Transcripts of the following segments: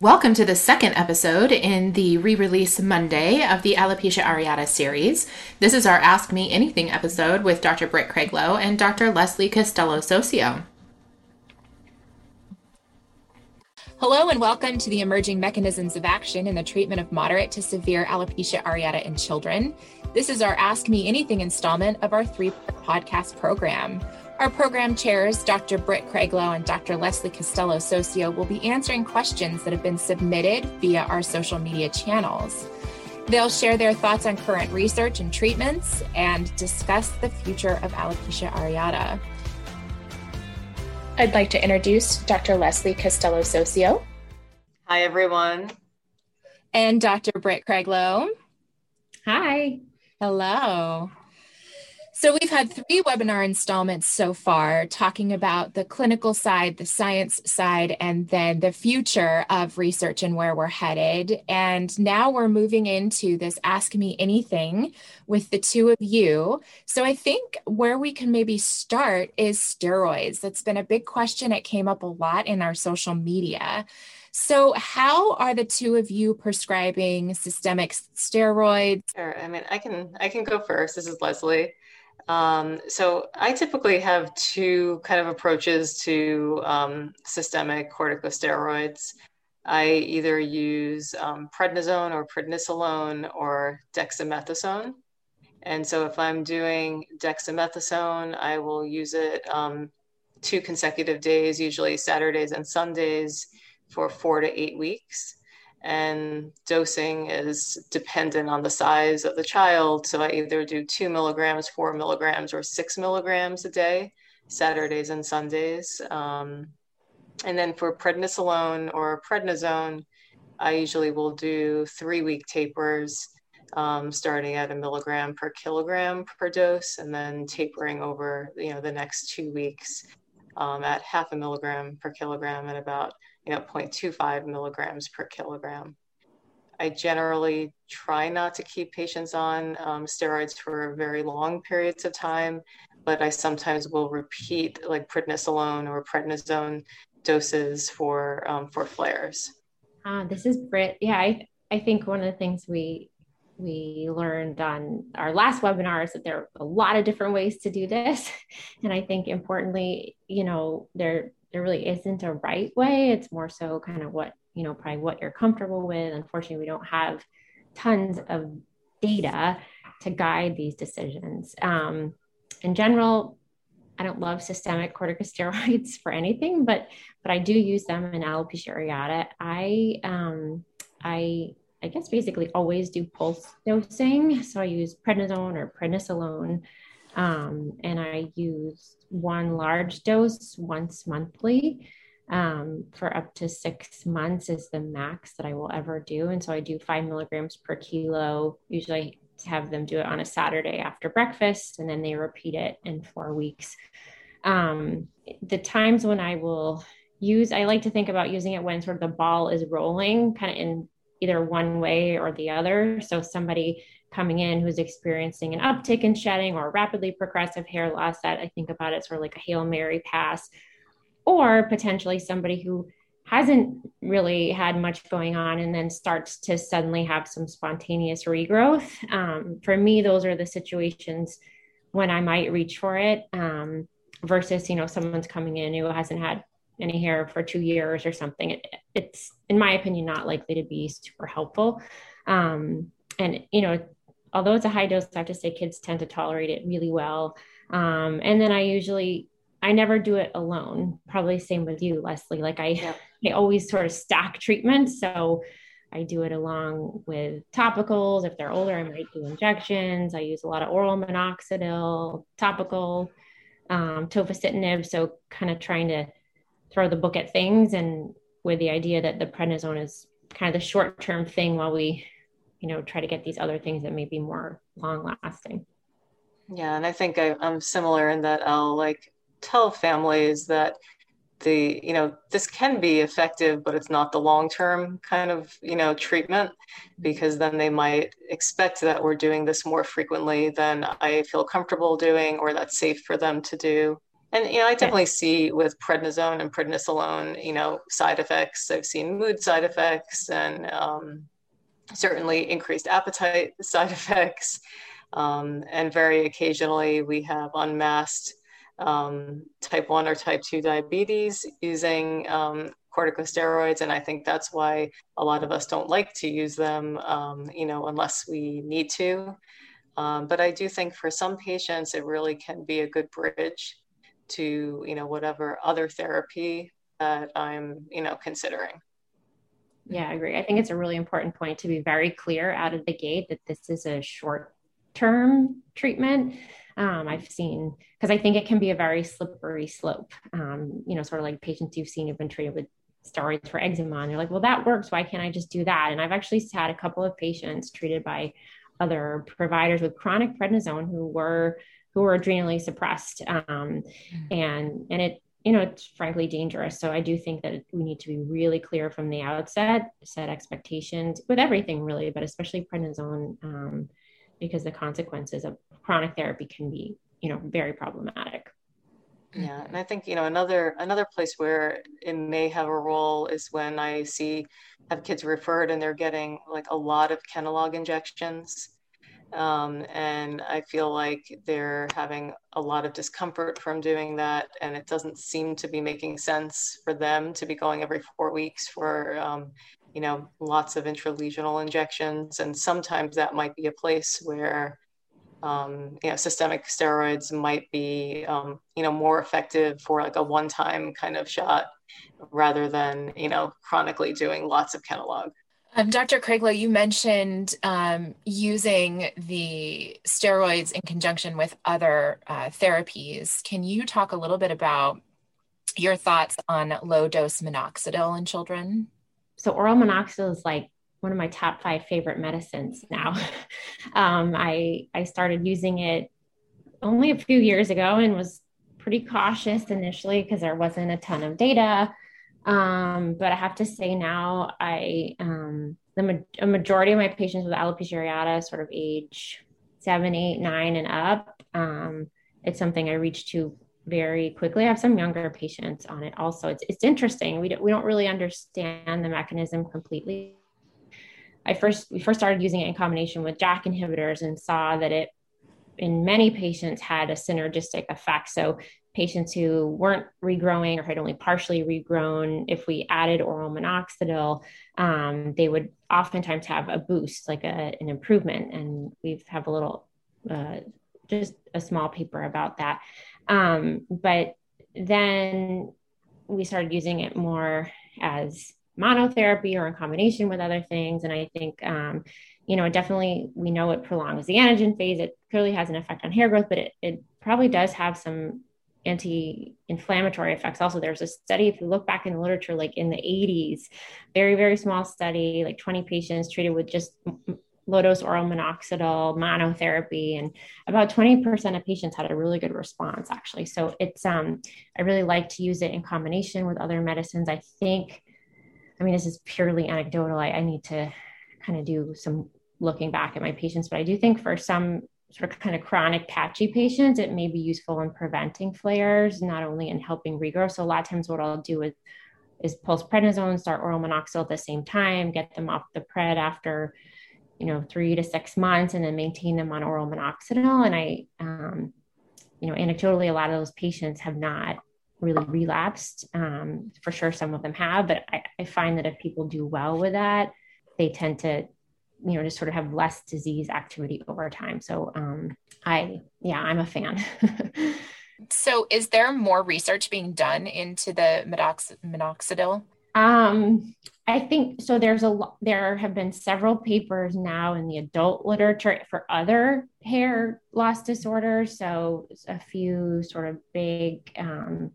Welcome to the second episode in the re release Monday of the Alopecia areata series. This is our Ask Me Anything episode with Dr. Britt Craiglow and Dr. Leslie Castelo-Soccio. Hello, and welcome to the Emerging Mechanisms of Action in the Treatment of Moderate to Severe Alopecia Areata in Children. This is our Ask Me Anything installment of our three podcast program. Our program chairs, Dr. Britt Craiglow and Dr. Leslie Castelo-Soccio, will be answering questions that have been submitted via our social media channels. They'll share their thoughts on current research and treatments and discuss the future of alopecia areata. I'd like to introduce Dr. Leslie Castelo-Soccio. Hi, everyone. And Dr. Britt Craiglow. Hi. Hello. So, we've had three webinar installments so far talking about the clinical side, the science side, and then the future of research and where we're headed. And now we're moving into this Ask Me Anything with the two of you. So, I think where we can maybe start is steroids. That's been a big question. It came up a lot in our social media. So, how are the two of you prescribing systemic steroids? Sure. I mean, I can I can go first. This is Leslie. Um, so I typically have two kind of approaches to um, systemic corticosteroids. I either use um, prednisone or prednisolone or dexamethasone. And so if I'm doing dexamethasone, I will use it um, two consecutive days, usually Saturdays and Sundays, for four to eight weeks and dosing is dependent on the size of the child. So I either do two milligrams, four milligrams, or six milligrams a day, Saturdays and Sundays. Um, and then for prednisolone or prednisone, I usually will do three week tapers, um, starting at a milligram per kilogram per dose, and then tapering over you know the next two weeks um, at half a milligram per kilogram and about you know, 0.25 milligrams per kilogram. I generally try not to keep patients on um, steroids for very long periods of time, but I sometimes will repeat like prednisolone or prednisone doses for um, for flares. Uh, this is Britt. Yeah, I, I think one of the things we we learned on our last webinar is that there are a lot of different ways to do this, and I think importantly, you know, there there really isn't a right way. It's more so kind of what, you know, probably what you're comfortable with. Unfortunately, we don't have tons of data to guide these decisions. Um, in general, I don't love systemic corticosteroids for anything, but but I do use them in alopecia areata. I um, I I guess basically always do pulse dosing. So I use prednisone or prednisolone, um, and I use one large dose once monthly um, for up to six months is the max that I will ever do. And so I do five milligrams per kilo. Usually have them do it on a Saturday after breakfast, and then they repeat it in four weeks. Um, the times when I will use, I like to think about using it when sort of the ball is rolling, kind of in either one way or the other. So somebody coming in who's experiencing an uptick in shedding or rapidly progressive hair loss that I think about it sort of like a Hail Mary pass, or potentially somebody who hasn't really had much going on and then starts to suddenly have some spontaneous regrowth. Um, for me, those are the situations when I might reach for it um, versus, you know, someone's coming in who hasn't had any hair for two years or something. It, it's, in my opinion, not likely to be super helpful. Um, and, you know, although it's a high dose, I have to say kids tend to tolerate it really well. Um, and then I usually, I never do it alone. Probably same with you, Leslie. Like I, yeah. I always sort of stack treatments. So I do it along with topicals. If they're older, I might do injections. I use a lot of oral minoxidil, topical, um, tofacitinib. So kind of trying to throw the book at things and with the idea that the prednisone is kind of the short term thing while we you know try to get these other things that may be more long lasting yeah and i think I, i'm similar in that i'll like tell families that the you know this can be effective but it's not the long term kind of you know treatment because then they might expect that we're doing this more frequently than i feel comfortable doing or that's safe for them to do. And you know, I definitely see with prednisone and prednisolone, you know, side effects. I've seen mood side effects and um, certainly increased appetite side effects. Um, and very occasionally, we have unmasked um, type 1 or type 2 diabetes using um, corticosteroids. And I think that's why a lot of us don't like to use them, um, you know, unless we need to. Um, but I do think for some patients, it really can be a good bridge to, you know, whatever other therapy that I'm, you know, considering. Yeah, I agree. I think it's a really important point to be very clear out of the gate that this is a short term treatment. Um, I've seen because I think it can be a very slippery slope. Um, you know, sort of like patients you've seen who've been treated with steroids for eczema, and you're like, well, that works. Why can't I just do that? And I've actually had a couple of patients treated by other providers with chronic prednisone who were who were adrenally suppressed, um, mm-hmm. and and it you know it's frankly dangerous. So i do think that we need to be really clear from the outset set expectations with everything really but especially prednisone um, because the consequences of chronic therapy can be you know very problematic. Yeah and i think you know another another place where it may have a role is when i see have kids referred and they're getting like a lot of kenalog injections um, and I feel like they're having a lot of discomfort from doing that. And it doesn't seem to be making sense for them to be going every four weeks for, um, you know, lots of intralesional injections. And sometimes that might be a place where, um, you know, systemic steroids might be, um, you know, more effective for like a one time kind of shot rather than, you know, chronically doing lots of Kenalog. Um, Dr. Craiglow, you mentioned um, using the steroids in conjunction with other uh, therapies. Can you talk a little bit about your thoughts on low dose minoxidil in children? So, oral minoxidil is like one of my top five favorite medicines now. um, I, I started using it only a few years ago and was pretty cautious initially because there wasn't a ton of data. Um, but I have to say now, I um, the ma- a majority of my patients with alopecia areata, sort of age seven, eight, nine, and up, um, it's something I reach to very quickly. I have some younger patients on it also. It's it's interesting. We don't we don't really understand the mechanism completely. I first we first started using it in combination with JAK inhibitors and saw that it in many patients had a synergistic effect. So patients who weren't regrowing or had only partially regrown, if we added oral minoxidil, um, they would oftentimes have a boost, like a, an improvement. And we have a little, uh, just a small paper about that. Um, but then we started using it more as monotherapy or in combination with other things. And I think, um, you know, definitely we know it prolongs the anagen phase. It clearly has an effect on hair growth, but it, it probably does have some anti-inflammatory effects. Also there's a study if you look back in the literature like in the 80s very very small study like 20 patients treated with just low dose oral minoxidil monotherapy and about 20% of patients had a really good response actually. So it's um i really like to use it in combination with other medicines. I think i mean this is purely anecdotal. I, I need to kind of do some looking back at my patients but i do think for some sort of kind of chronic patchy patients, it may be useful in preventing flares, not only in helping regrow. So a lot of times what I'll do is is pulse prednisone, start oral minoxidil at the same time, get them off the pred after, you know, three to six months, and then maintain them on oral minoxidil. And I, um, you know, anecdotally, a lot of those patients have not really relapsed. Um, for sure, some of them have, but I, I find that if people do well with that, they tend to you know, just sort of have less disease activity over time. So um, I, yeah, I'm a fan. so is there more research being done into the minox- minoxidil? Um, I think so. There's a lot, there have been several papers now in the adult literature for other hair loss disorders. So a few sort of big, um,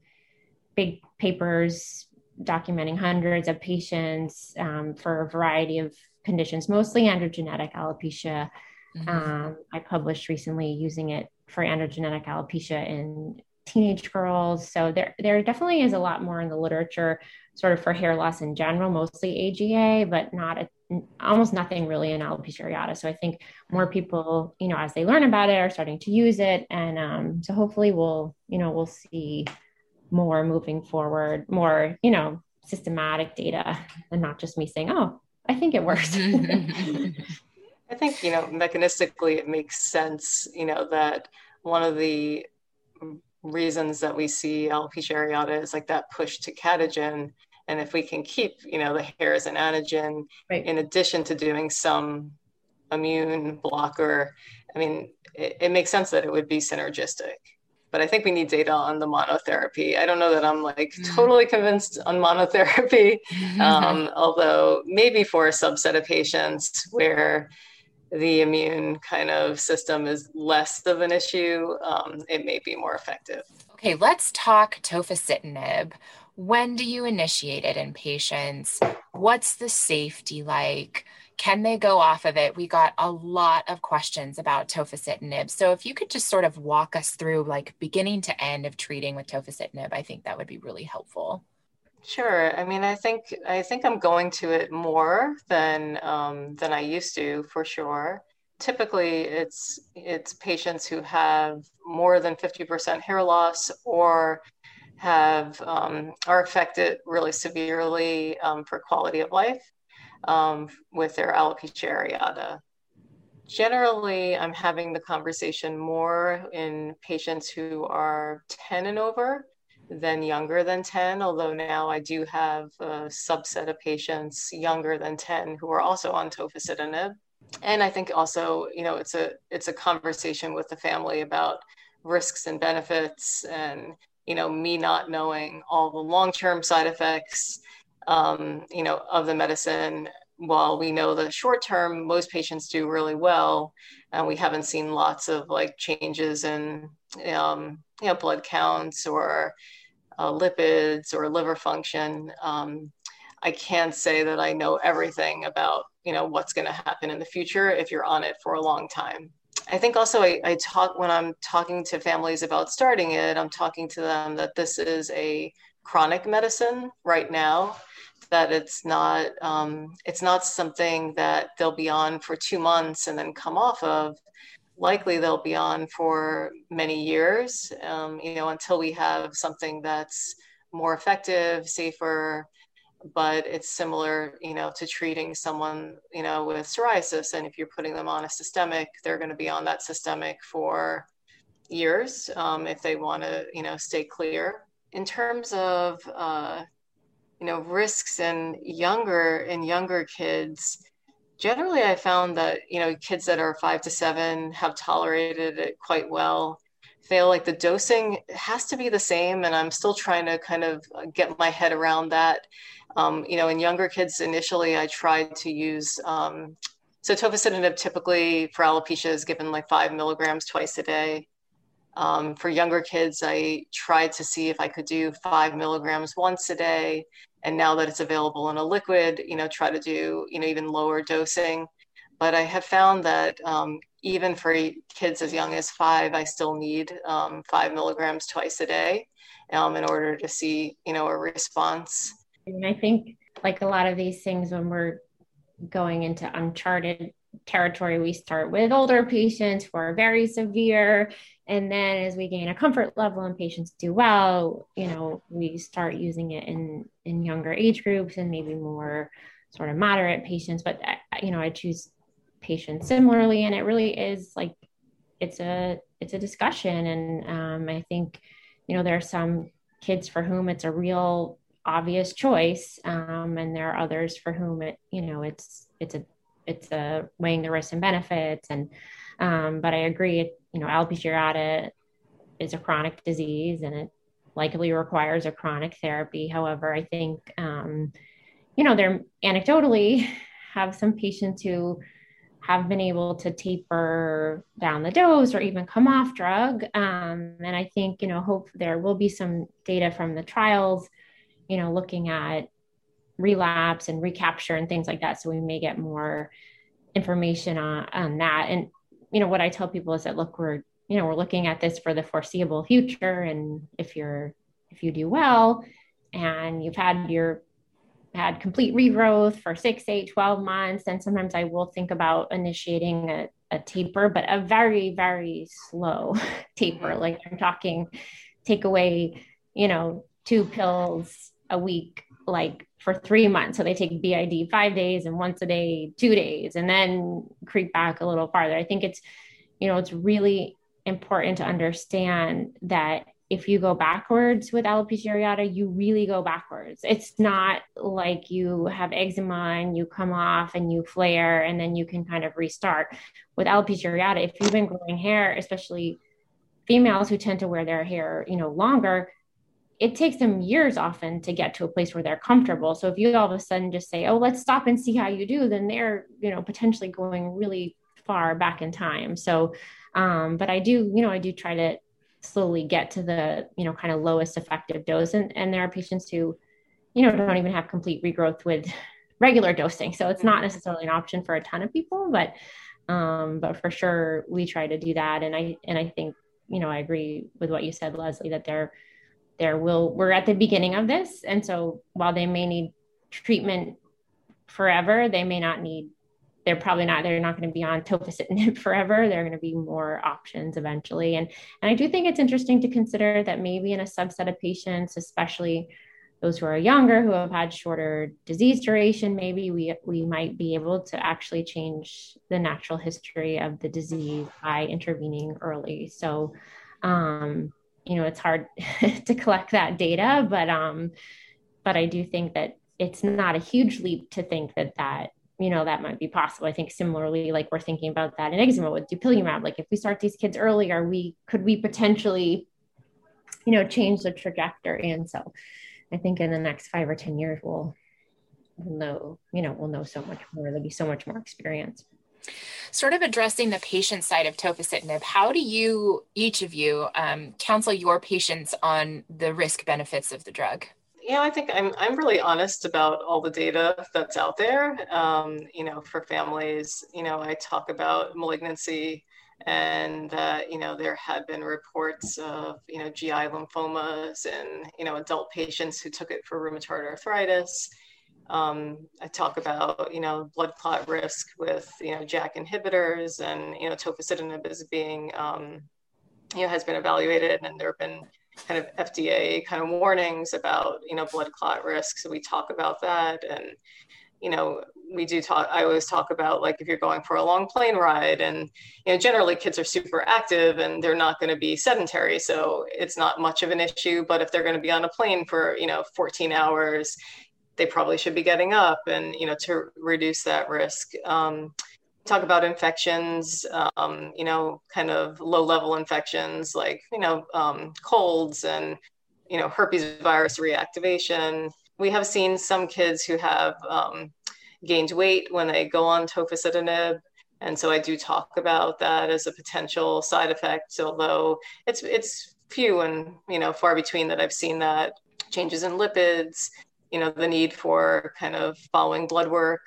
big papers documenting hundreds of patients um, for a variety of conditions, mostly androgenetic alopecia. Mm-hmm. Um, I published recently using it for androgenetic alopecia in teenage girls. So there, there definitely is a lot more in the literature sort of for hair loss in general, mostly AGA, but not a, almost nothing really in alopecia areata. So I think more people, you know, as they learn about it, are starting to use it, and um, so hopefully we'll, you know, we'll see more moving forward, more, you know, systematic data, and not just me saying, "Oh, I think it works." I think you know mechanistically it makes sense. You know that one of the reasons that we see alopecia areata is like that push to catagen. And if we can keep, you know, the hair as an antigen, right. in addition to doing some immune blocker, I mean, it, it, makes sense that it would be synergistic. But I think we need data on the monotherapy. I don't know that I'm like mm. totally convinced on monotherapy, um, although maybe for a subset of patients where the immune kind of system is less of an issue, um, it may be more effective. Okay, let's talk tofacitinib. When do you initiate it in patients? What's the safety like? Can they go off of it? We got a lot of questions about tofacitinib. So if you could just sort of walk us through like beginning to end of treating with tofacitinib, I think that would be really helpful. Sure. I mean, I think I think I'm going to it more than um, than I used to, for sure. Typically, it's it's patients who have more than 50% hair loss or have um, are affected really severely um, for quality of life um, with their alopecia areata. Generally, I'm having the conversation more in patients who are 10 and over than younger than 10, although now I do have a subset of patients younger than 10 who are also on tofacitinib. And I think also, you know, it's a it's a conversation with the family about risks and benefits and you know me not knowing all the long-term side effects um, you know of the medicine while we know the short term most patients do really well and we haven't seen lots of like changes in um, you know blood counts or uh, lipids or liver function. Um, I can't say that I know everything about you know what's going to happen in the future if you're on it for a long time. I think also I, I talk when I'm talking to families about starting it, I'm talking to them that this is a chronic medicine right now that it's not um, it's not something that they'll be on for two months and then come off of likely they'll be on for many years, um, you know, until we have something that's more effective, safer, but it's similar, you know, to treating someone, you know, with psoriasis. And if you're putting them on a systemic, they're going to be on that systemic for years um, if they want to, you know, stay clear. In terms of, uh, you know, risks in younger in younger kids, generally i found that you know kids that are five to seven have tolerated it quite well. Feel like the dosing has to be the same and i'm still trying to kind of get my head around that. Um, you know in younger kids initially i tried to use um, so tofacitinib typically for alopecia is given like five milligrams twice a day. Um, for younger kids i tried to see if i could do five milligrams once a day and now that it's available in a liquid you know try to do you know even lower dosing. But i have found that um, even for kids as young as five i still need um, five milligrams twice a day um, in order to see you know a response. And i think like a lot of these things when we're going into uncharted territory we start with older patients who are very severe and then as we gain a comfort level and patients do well you know we start using it in in younger age groups and maybe more sort of moderate patients. But you know i choose patients similarly and it really is like it's a it's a discussion. And um, i think you know there are some kids for whom it's a real obvious choice um, and there are others for whom it you know it's it's a it's a weighing the risks and benefits. And um, but i agree you know, alopecia is a chronic disease and it likely requires a chronic therapy. However, I think, um, you know, there anecdotally have some patients who have been able to taper down the dose or even come off drug. Um, and I think, you know, hope there will be some data from the trials, you know, looking at relapse and recapture and things like that. So we may get more information on, on that. And you know what i tell people is that look we're you know we're looking at this for the foreseeable future and if you're if you do well and you've had your had complete regrowth for six, eight, 12 months, then sometimes I will think about initiating a, a taper, but a very, very slow taper. Mm-hmm. Like I'm talking take away, you know, two pills a week, like for three months. So they take BID five days and once a day, two days, and then creep back a little farther. I think it's, you know, it's really important to understand that if you go backwards with alopecia areata, you really go backwards. It's not like you have eczema and you come off and you flare and then you can kind of restart. With alopecia areata, if you've been growing hair, especially females who tend to wear their hair, you know, longer, it takes them years often to get to a place where they're comfortable. So if you all of a sudden just say, "Oh, let's stop and see how you do," then they're, you know, potentially going really far back in time. So, um, but I do, you know, I do try to slowly get to the, you know, kind of lowest effective dose, and and there are patients who, you know, don't even have complete regrowth with regular dosing. So it's not necessarily an option for a ton of people, but um, but for sure we try to do that, and I and I think you know I agree with what you said, Leslie, that there there will we're at the beginning of this. And so while they may need treatment forever they may not need they're probably not they're not going to be on tofacitinib forever. There are going to be more options eventually. And and i do think it's interesting to consider that maybe in a subset of patients especially those who are younger who have had shorter disease duration maybe we we might be able to actually change the natural history of the disease by intervening early. So um you know it's hard to collect that data but um but i do think that it's not a huge leap to think that that you know that might be possible. I think similarly like we're thinking about that in eczema with dupilumab. Like if we start these kids earlier we could we potentially you know change the trajectory? And so i think in the next five or ten years we'll, we'll know you know we'll know so much more. There'll be so much more experience Sort of addressing the patient side of tofacitinib, how do you, each of you, um, counsel your patients on the risk benefits of the drug? Yeah, I think I'm I'm really honest about all the data that's out there. Um, you know, for families, you know, I talk about malignancy, and you know there had been reports of you know GI lymphomas and you know adult patients who took it for rheumatoid arthritis. Um, I talk about, you know, blood clot risk with, you know, JAK inhibitors and, you know, tofacitinib is being, um, you know, has been evaluated and there have been kind of FDA kind of warnings about, you know, blood clot risk. So we talk about that. And, you know, we do talk, I always talk about like if you're going for a long plane ride and, you know, generally kids are super active and they're not going to be sedentary. So it's not much of an issue. But if they're going to be on a plane for, you know, 14 hours, they probably should be getting up and you know to reduce that risk. Um, talk about infections um, you know kind of low level infections like you know um, colds and you know herpes virus reactivation. We have seen some kids who have um, gained weight when they go on tofacitinib. And so i do talk about that as a potential side effect although it's it's few and you know far between that i've seen that changes in lipids you know, the need for kind of following blood work.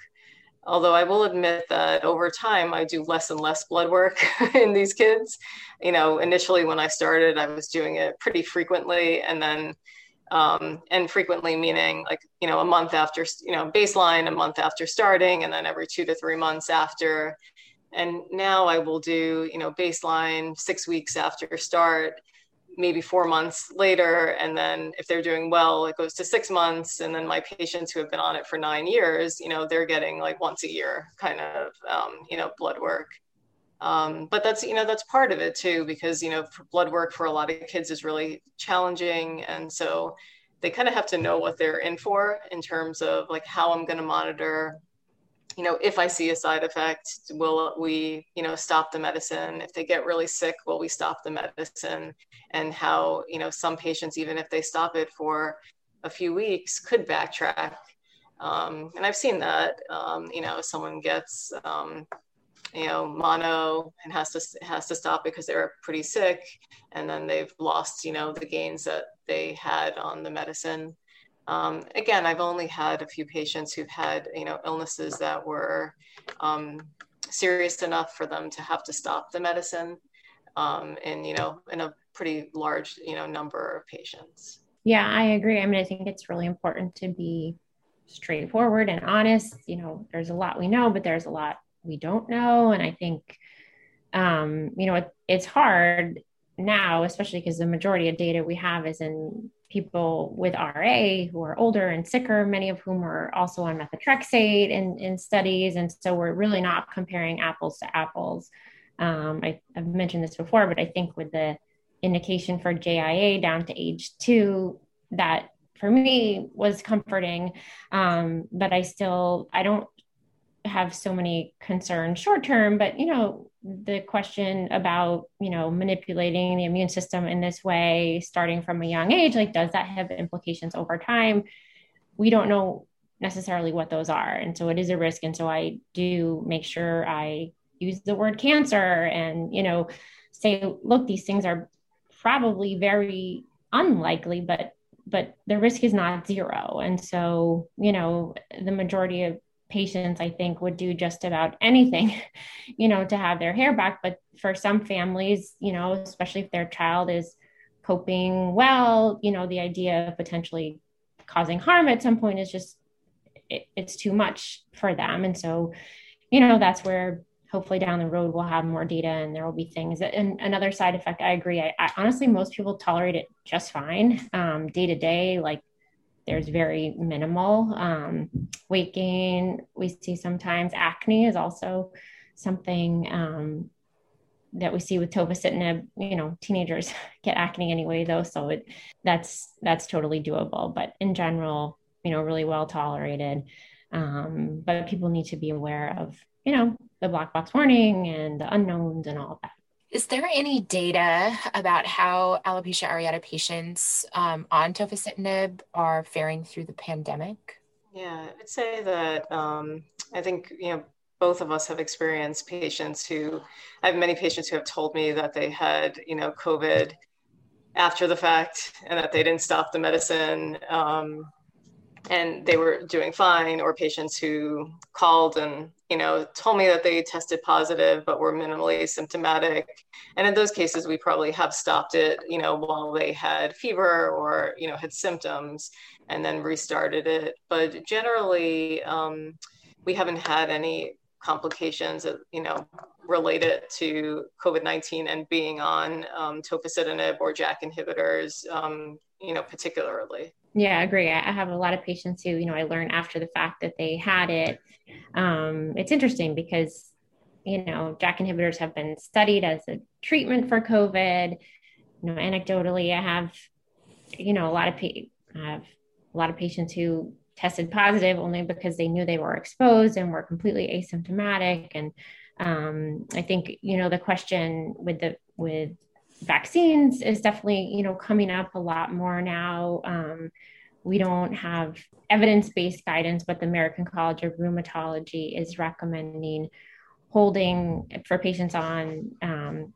Although I will admit that over time, I do less and less blood work in these kids. You know, initially when I started, I was doing it pretty frequently. And then, um, and frequently meaning like, you know, a month after, you know, baseline, a month after starting, and then every two to three months after. And now I will do, you know, baseline six weeks after start maybe four months later. And then if they're doing well, it goes to six months. And then my patients who have been on it for nine years, you know, they're getting like once a year kind of, um, you know, blood work. Um, but that's, you know, that's part of it too, because, you know, blood work for a lot of kids is really challenging. And so they kind of have to know what they're in for in terms of like how I'm going to monitor you know, if I see a side effect, will we, you know, stop the medicine? If they get really sick, will we stop the medicine? And how, you know, some patients, even if they stop it for a few weeks, could backtrack. Um, and I've seen that, um, you know, someone gets, um, you know, mono and has to has to stop because they're pretty sick, and then they've lost, you know, the gains that they had on the medicine. Um, again, I've only had a few patients who've had, you know, illnesses that were um, serious enough for them to have to stop the medicine, um, and you know, in a pretty large, you know, number of patients. Yeah, I agree. I mean, I think it's really important to be straightforward and honest. You know, there's a lot we know, but there's a lot we don't know. And I think, um, you know, it, it's hard now, especially because the majority of data we have is in people with RA who are older and sicker, many of whom are also on methotrexate in, in studies. And so we're really not comparing apples to apples. Um, I, have mentioned this before, but I think with the indication for JIA down to age two, that for me was comforting. Um, but I still, I don't have so many concerns short term, but you know, the question about, you know, manipulating the immune system in this way, starting from a young age, like, does that have implications over time? We don't know necessarily what those are. And so it is a risk. And so I do make sure I use the word cancer and, you know, say, look, these things are probably very unlikely, but but the risk is not zero. And so, you know, the majority of patients i think would do just about anything you know to have their hair back. But for some families you know especially if their child is coping well you know the idea of potentially causing harm at some point is just it, it's too much for them. And so you know that's where hopefully down the road we'll have more data and there will be things. That, and another side effect i agree. I, I honestly most people tolerate it just fine um, day to day like there's very minimal um, weight gain. We see sometimes acne is also something um, that we see with tofacitinib. You know, teenagers get acne anyway, though, so it that's that's totally doable. But in general, you know, really well tolerated. Um, but people need to be aware of you know the black box warning and the unknowns and all of that. Is there any data about how alopecia areata patients um, on tofacitinib are faring through the pandemic? Yeah, I'd say that um, I think you know both of us have experienced patients who I have many patients who have told me that they had you know COVID after the fact and that they didn't stop the medicine um, and they were doing fine, or patients who called and you know, told me that they tested positive but were minimally symptomatic. And in those cases, we probably have stopped it, you know, while they had fever or, you know, had symptoms and then restarted it. But generally, um, we haven't had any complications, you know, related to COVID 19 and being on um, tofacitinib or JAK inhibitors, um, you know, particularly. Yeah, I agree. I have a lot of patients who, you know, I learn after the fact that they had it. Um, it's interesting because, you know, JAK inhibitors have been studied as a treatment for COVID. You know, anecdotally, I have, you know, a lot of pa- I have a lot of patients who tested positive only because they knew they were exposed and were completely asymptomatic. And um, I think, you know, the question with the with vaccines is definitely you know coming up a lot more now. Um, we don't have evidence-based guidance but the american college of rheumatology is recommending holding for patients on um,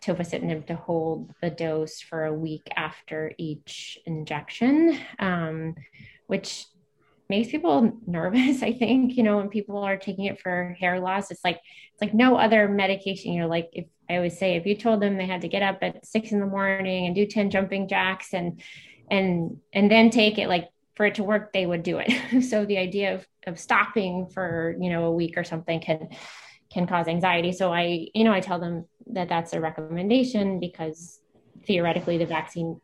tofacitinib to hold the dose for a week after each injection um, which makes people nervous i think you know when people are taking it for hair loss it's like it's like no other medication. You know like if i always say if you told them they had to get up at six in the morning and do 10 jumping jacks and and and then take it like for it to work they would do it. So the idea of, of stopping for you know a week or something can can cause anxiety. So i you know i tell them that that's a recommendation because theoretically the vaccine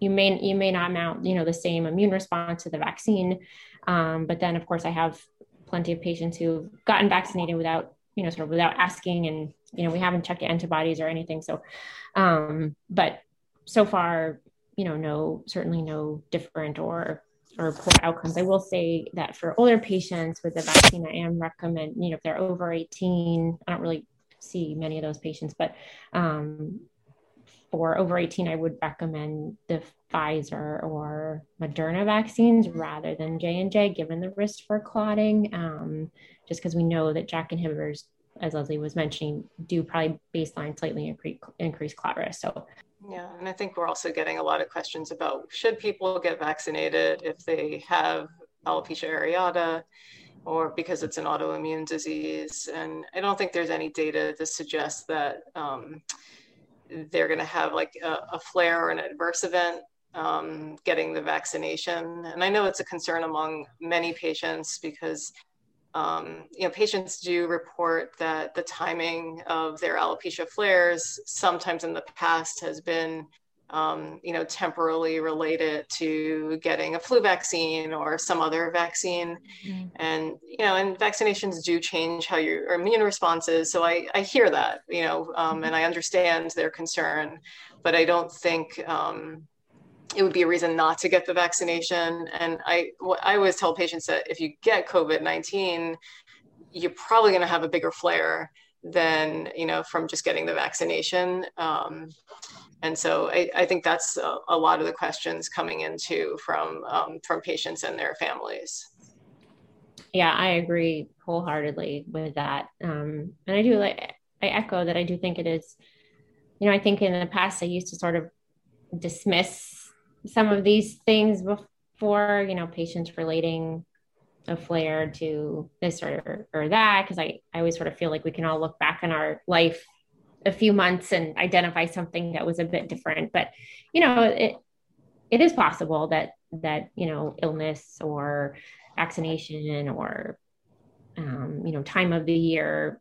you may you may not mount you know the same immune response to the vaccine um, but then, of course, I have plenty of patients who've gotten vaccinated without, you know, sort of without asking, and you know, we haven't checked antibodies or anything. So, um, but so far, you know, no, certainly no different or or poor outcomes. I will say that for older patients with the vaccine, I am recommend, you know, if they're over 18, I don't really see many of those patients, but um, for over 18, I would recommend the Pfizer or Moderna vaccines rather than J and J, given the risk for clotting. Um, just because we know that JAK inhibitors, as Leslie was mentioning, do probably baseline slightly increase, increase clot risk. So. Yeah, and I think we're also getting a lot of questions about should people get vaccinated if they have alopecia areata or because it's an autoimmune disease. And I don't think there's any data to suggest that um, they're going to have like a, a, flare or an adverse event um, getting the vaccination. And I know it's a concern among many patients because um, you know, patients do report that the timing of their alopecia flares sometimes in the past has been, um, you know, temporarily related to getting a flu vaccine or some other vaccine. Mm-hmm. And, you know, and vaccinations do change how your immune response is. So I, I hear that, you know, um, mm-hmm. and I understand their concern, but I don't think, um, it would be a reason not to get the vaccination. And I, I always tell patients that if you get COVID 19, you're probably going to have a bigger flare than, you know, from just getting the vaccination. Um, and so I, I think that's a, a, lot of the questions coming into from, um, from patients and their families. Yeah, I agree wholeheartedly with that. Um, and I do like, I echo that I do think it is, you know, I think in the past I used to sort of dismiss some of these things before, you know, patients relating a flare to this or, or that. Cause I, I always sort of feel like we can all look back on our life a few months and identify something that was a bit different. But, you know, it, it is possible that, that, you know, illness or vaccination or, um, you know, time of the year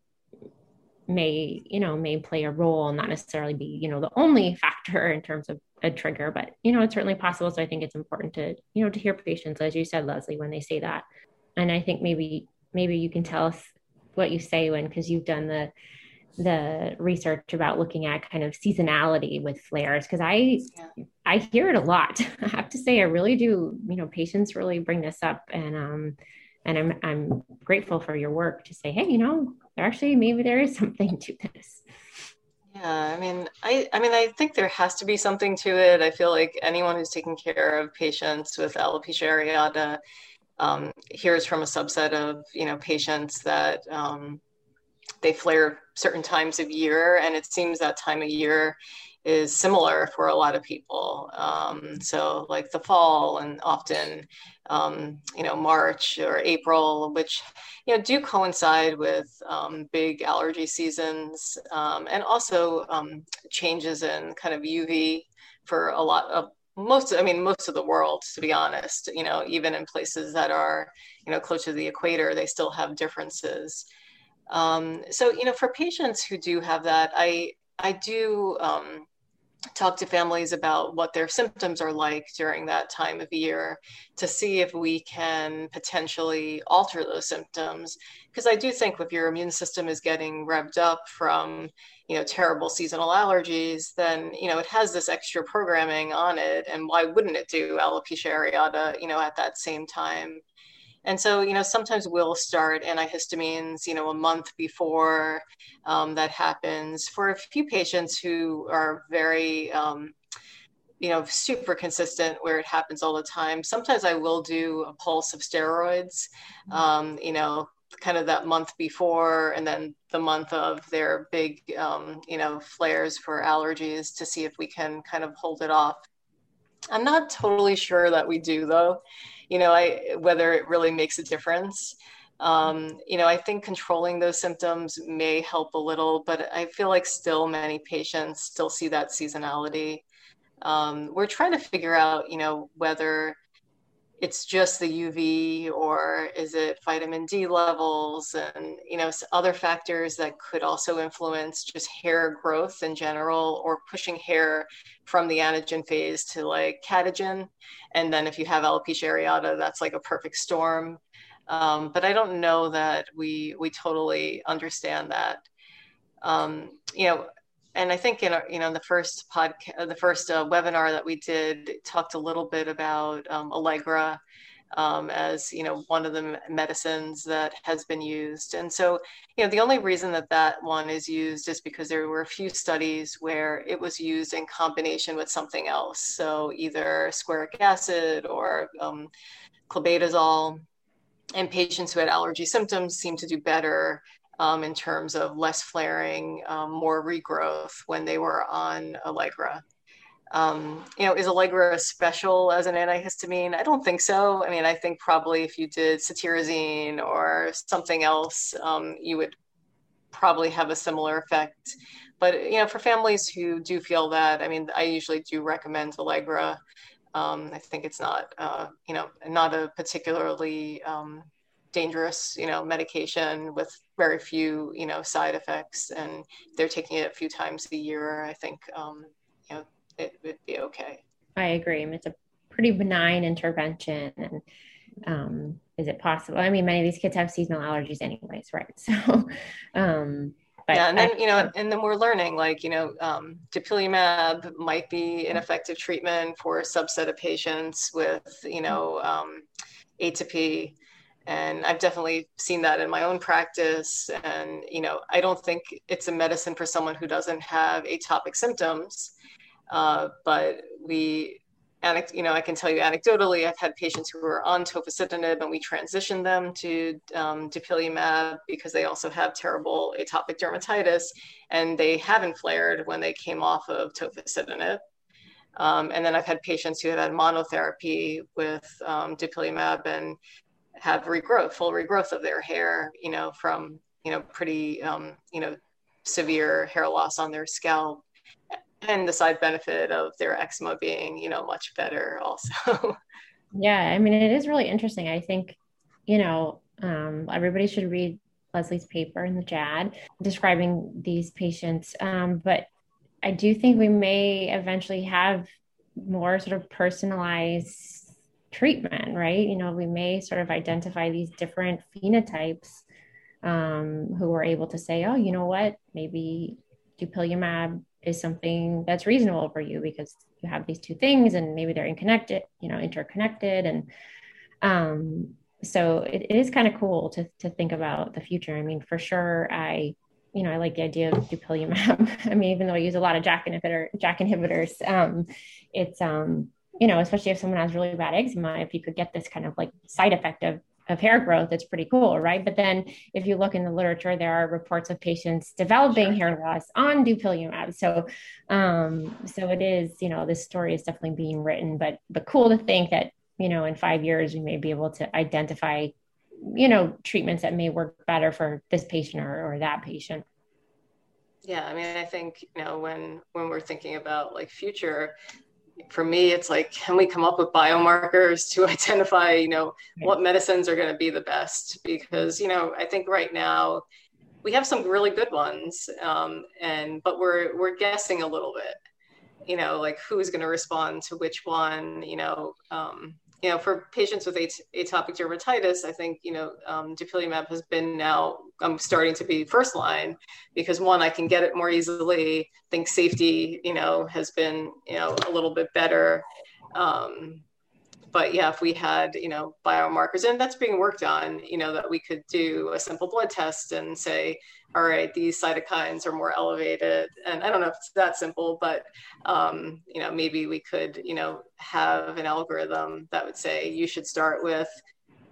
may you know may play a role and not necessarily be you know the only factor in terms of a trigger but you know it's certainly possible so i think it's important to you know to hear patients as you said leslie when they say that and i think maybe maybe you can tell us what you say when because you've done the the research about looking at kind of seasonality with flares because i yeah. i hear it a lot i have to say i really do you know patients really bring this up and um and i'm i'm grateful for your work to say hey you know actually maybe there is something to this yeah i mean i i mean i think there has to be something to it i feel like anyone who's taking care of patients with alopecia areata um, hears from a subset of you know patients that um, they flare certain times of year and it seems that time of year is similar for a lot of people. Um, so like the fall and often, um, you know, March or April, which, you know, do coincide with um, big allergy seasons um, and also changes in kind of UV for a lot of most, I mean, most of the world, to be honest, you know, even in places that are, you know, close to the equator, they still have differences. Um, so, you know, for patients who do have that, I, I do um, talk to families about what their symptoms are like during that time of year to see if we can potentially alter those symptoms. Because i do think if your immune system is getting revved up from you know terrible seasonal allergies then you know it has this extra programming on it and why wouldn't it do alopecia areata you know at that same time and so, you know, sometimes we'll start antihistamines, you know, a month before um, that happens. For a few patients who are very, um, you know, super consistent where it happens all the time, sometimes I will do a pulse of steroids, um, you know, kind of that month before and then the month of their big, um, you know, flares for allergies to see if we can kind of hold it off. I'm not totally sure that we do though you know, I whether it really makes a difference. Um, you know, I think controlling those symptoms may help a little, but I feel like still many patients still see that seasonality. Um, we're trying to figure out, you know, whether it's just the UV or is it vitamin D levels and you know other factors that could also influence just hair growth in general or pushing hair from the anagen phase to like catagen. And then if you have alopecia areata that's like a perfect storm. Um, but I don't know that we we totally understand that. Um, you know and I think in our, you know the first podcast, the first uh, webinar that we did talked a little bit about um, Allegra um, as you know one of the medicines that has been used. And so you know the only reason that that one is used is because there were a few studies where it was used in combination with something else, so either squaric acid or um, clobetasol. And patients who had allergy symptoms seemed to do better um, in terms of less flaring, um, more regrowth when they were on Allegra. Um, you know, is Allegra special as an antihistamine? I don't think so. I mean, I think probably if you did cetirizine or something else, um, you would probably have a similar effect. But you know, for families who do feel that, I mean, I usually do recommend Allegra Um, I think it's not, uh, you know, not a particularly um, dangerous, you know, medication with very few, you know, side effects. And they're taking it a few times a year. I think, um, you know, it would be okay. I agree. It's a pretty benign intervention, and um, is it possible? I mean, many of these kids have seasonal allergies, anyways, right? So, um, but yeah, and then I, you know, and then we're learning like you know, um, dupilumab might be an effective treatment for a subset of patients with you know um, atopy, and I've definitely seen that in my own practice. And you know, I don't think it's a medicine for someone who doesn't have atopic symptoms, uh, but we you know, I can tell you anecdotally, I've had patients who were on tofacitinib and we transitioned them to um, dupilumab because they also have terrible atopic dermatitis and they haven't flared when they came off of tofacitinib. Um, and then I've had patients who have had monotherapy with um, dupilumab and have regrowth, full regrowth of their hair, you know, from, you know, pretty, um, you know, severe hair loss on their scalp. And the side benefit of their eczema being you know much better also. Yeah i mean it is really interesting. I think you know um, everybody should read leslie's paper in the JAAD describing these patients. Um, but i do think we may eventually have more sort of personalized treatment right you know we may sort of identify these different phenotypes um, who are able to say oh you know what maybe dupilumab is something that's reasonable for you because you have these two things and maybe they're interconnected, you know, interconnected. And um, so it, it is kind of cool to, to think about the future. I mean, for sure, I, you know, I like the idea of dupilumab. I mean, even though I use a lot of JAK inhibitor, JAK inhibitors, um, it's, um, you know, especially if someone has really bad eczema, if you could get this kind of like side effect of of hair growth, it's pretty cool, right? But then if you look in the literature, there are reports of patients developing sure. hair loss on dupilumab. So, um, so it is, you know, this story is definitely being written, but but cool to think that you know in five years we may be able to identify, you know, treatments that may work better for this patient or, or that patient. Yeah, I mean, I think you know when when we're thinking about like future for me it's like can we come up with biomarkers to identify you know what medicines are going to be the best? Because you know i think right now we have some really good ones um, and but we're we're guessing a little bit. You know like who's going to respond to which one you know um, you know, for patients with at- atopic dermatitis, I think, you know, um, dupilumab has been now um, starting to be first line because one, I can get it more easily. I think safety, you know, has been, you know, a little bit better. Um, but yeah, if we had, you know, biomarkers and that's being worked on, you know, that we could do a simple blood test and say, all right, these cytokines are more elevated. And I don't know if it's that simple, but, um, you know, maybe we could, you know, have an algorithm that would say you should start with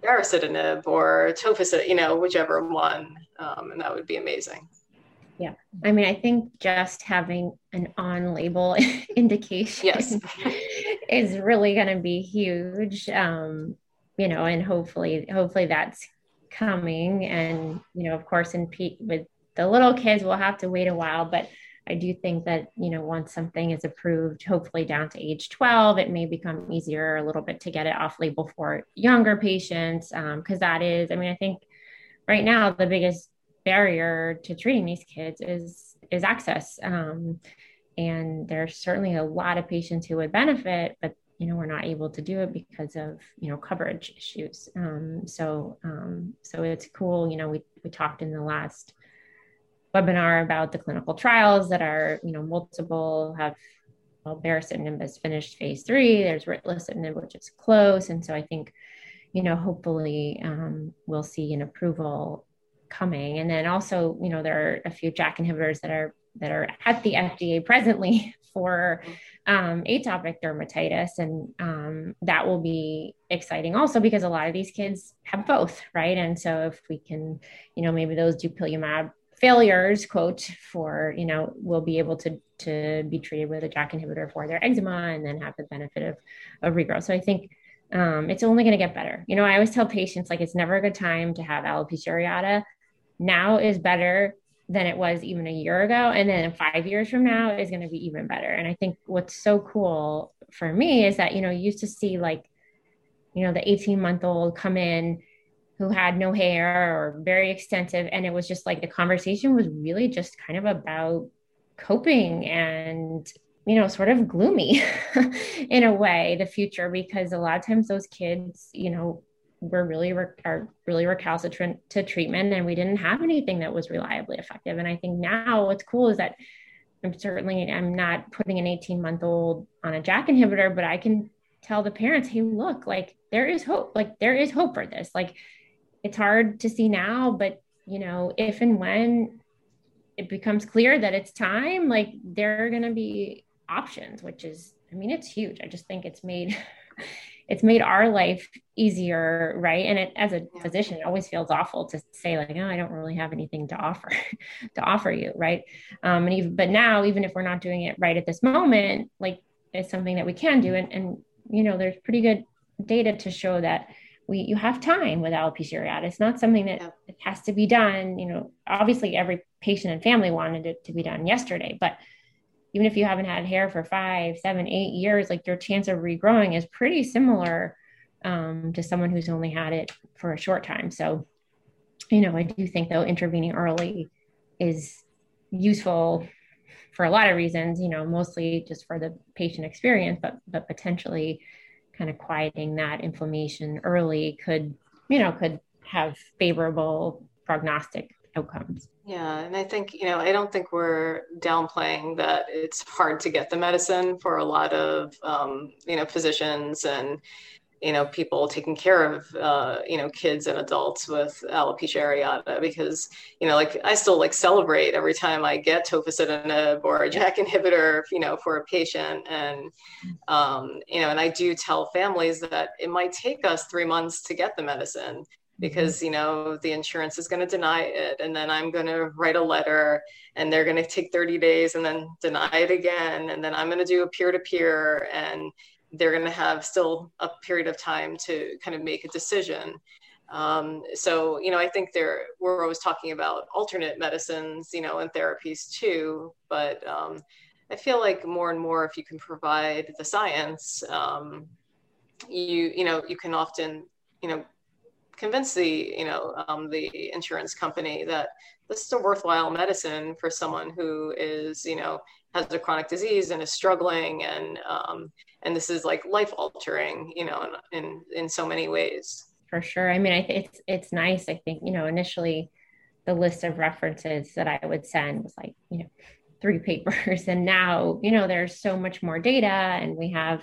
baricitinib or tofacitinib, you know, whichever one. Um, and that would be amazing. Yeah. I mean, I think just having an on label indication yes. is really going to be huge. Um, you know, and hopefully, hopefully that's coming. And, you know, of course, in peds with the little kids, we'll have to wait a while, but I do think that, you know, once something is approved, hopefully down to age 12, it may become easier a little bit to get it off label for younger patients. Um, cause that is, I mean, I think right now the biggest barrier to treating these kids is is access um, and there's certainly a lot of patients who would benefit but you know we're not able to do it because of you know coverage issues um, so um, so it's cool you know we, we talked in the last webinar about the clinical trials that are you know multiple have well baricitinib has finished phase three there's ritlecitinib which is close and so i think you know hopefully um, we'll see an approval coming. And then also, you know, there are a few JAK inhibitors that are that are at the FDA presently for um, atopic dermatitis, and um, that will be exciting also because a lot of these kids have both, right? And so if we can, you know, maybe those dupilumab failures quote for you know we'll be able to to be treated with a JAK inhibitor for their eczema and then have the benefit of of regrowth. So I think um, it's only going to get better. You know, I always tell patients like it's never a good time to have alopecia areata now is better than it was even a year ago and then five years from now is going to be even better and i think what's so cool for me is that, you know, you used to see like, you know, the 18 month old come in who had no hair or very extensive. And it was just like the conversation was really just kind of about coping and you know sort of gloomy in a way the future because a lot of times those kids you know were really are really recalcitrant to treatment and we didn't have anything that was reliably effective. And i think now what's cool is that i'm certainly i'm not putting an 18 month old on a JAK inhibitor but i can tell the parents hey look like there is hope like there is hope for this. Like it's hard to see now but you know if and when it becomes clear that it's time like there are going to be options which is i mean it's huge. I just think it's made it's made our life easier right? And it as a physician it always feels awful to say like oh i don't really have anything to offer to offer you right? Um, and even but now even if we're not doing it right at this moment like it's something that we can do. And, and you know there's pretty good data to show that we you have time with alopecia areata. It's not something that yeah. has to be done you know obviously every patient and family wanted it to be done yesterday but even if you haven't had hair for five, seven, eight years, like your chance of regrowing is pretty similar um, to someone who's only had it for a short time. So, you know, I do think though intervening early is useful for a lot of reasons, you know, mostly just for the patient experience, but but potentially kind of quieting that inflammation early could, you know, could have favorable prognostic outcomes. Yeah, and I think, you know, I don't think we're downplaying that it's hard to get the medicine for a lot of, um, you know, physicians and, you know, people taking care of, uh, you know, kids and adults with alopecia areata because, you know, like I still like celebrate every time I get tofacitinib or a JAK inhibitor, you know, for a patient. And, um, you know, and I do tell families that it might take us three months to get the medicine because you know the insurance is going to deny it and then i'm going to write a letter and they're going to take 30 days and then deny it again and then i'm going to do a peer-to-peer and they're going to have still a period of time to kind of make a decision. Um, so you know i think there we're always talking about alternate medicines you know and therapies too but um, i feel like more and more if you can provide the science um, you you know you can often you know convince the you know um, the insurance company that this is a worthwhile medicine for someone who is you know has a chronic disease and is struggling and um, and this is like life altering you know in, in in so many ways. For sure. I mean I th- it's it's nice. I think you know initially the list of references that i would send was like you know three papers. And now you know there's so much more data and we have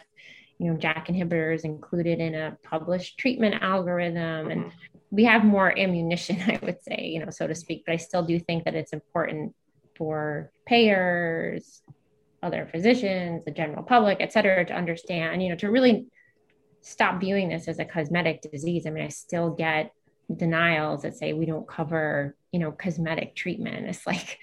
you know JAK inhibitors included in a published treatment algorithm. And mm-hmm. we have more ammunition i would say you know so to speak but i still do think that it's important for payers other physicians the general public et cetera to understand you know to really stop viewing this as a cosmetic disease. I mean i still get denials that say we don't cover you know cosmetic treatment. It's like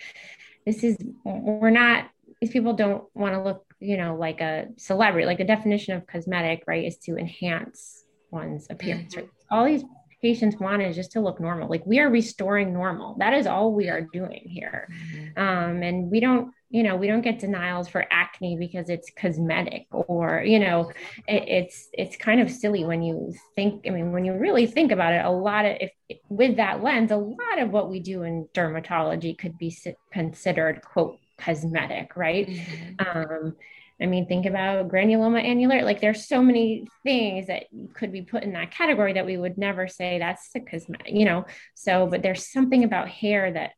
this is we're not these people don't want to look you know, like a celebrity, like the definition of cosmetic, right, is to enhance one's appearance. Mm-hmm. All these patients want is just to look normal. Like we are restoring normal. That is all we are doing here. Mm-hmm. Um, and we don't, you know, we don't get denials for acne because it's cosmetic or, you know, it, it's, it's kind of silly when you think, I mean, when you really think about it, a lot of, if with that lens, a lot of what we do in dermatology could be considered quote cosmetic, right? Mm-hmm. Um, I mean, think about granuloma annulare. Like there's so many things that could be put in that category that we would never say that's the cosmetic, you know. So, but there's something about hair that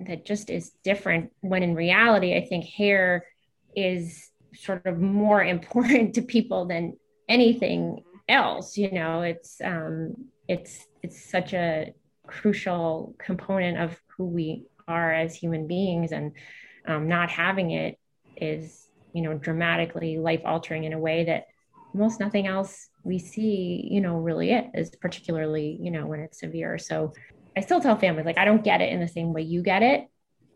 that just is different when in reality, I think hair is sort of more important to people than anything else. You know, it's um it's it's such a crucial component of who we are as human beings and um, not having it is you know dramatically life altering in a way that almost nothing else we see you know really is particularly you know when it's severe. So i still tell families like i don't get it in the same way you get it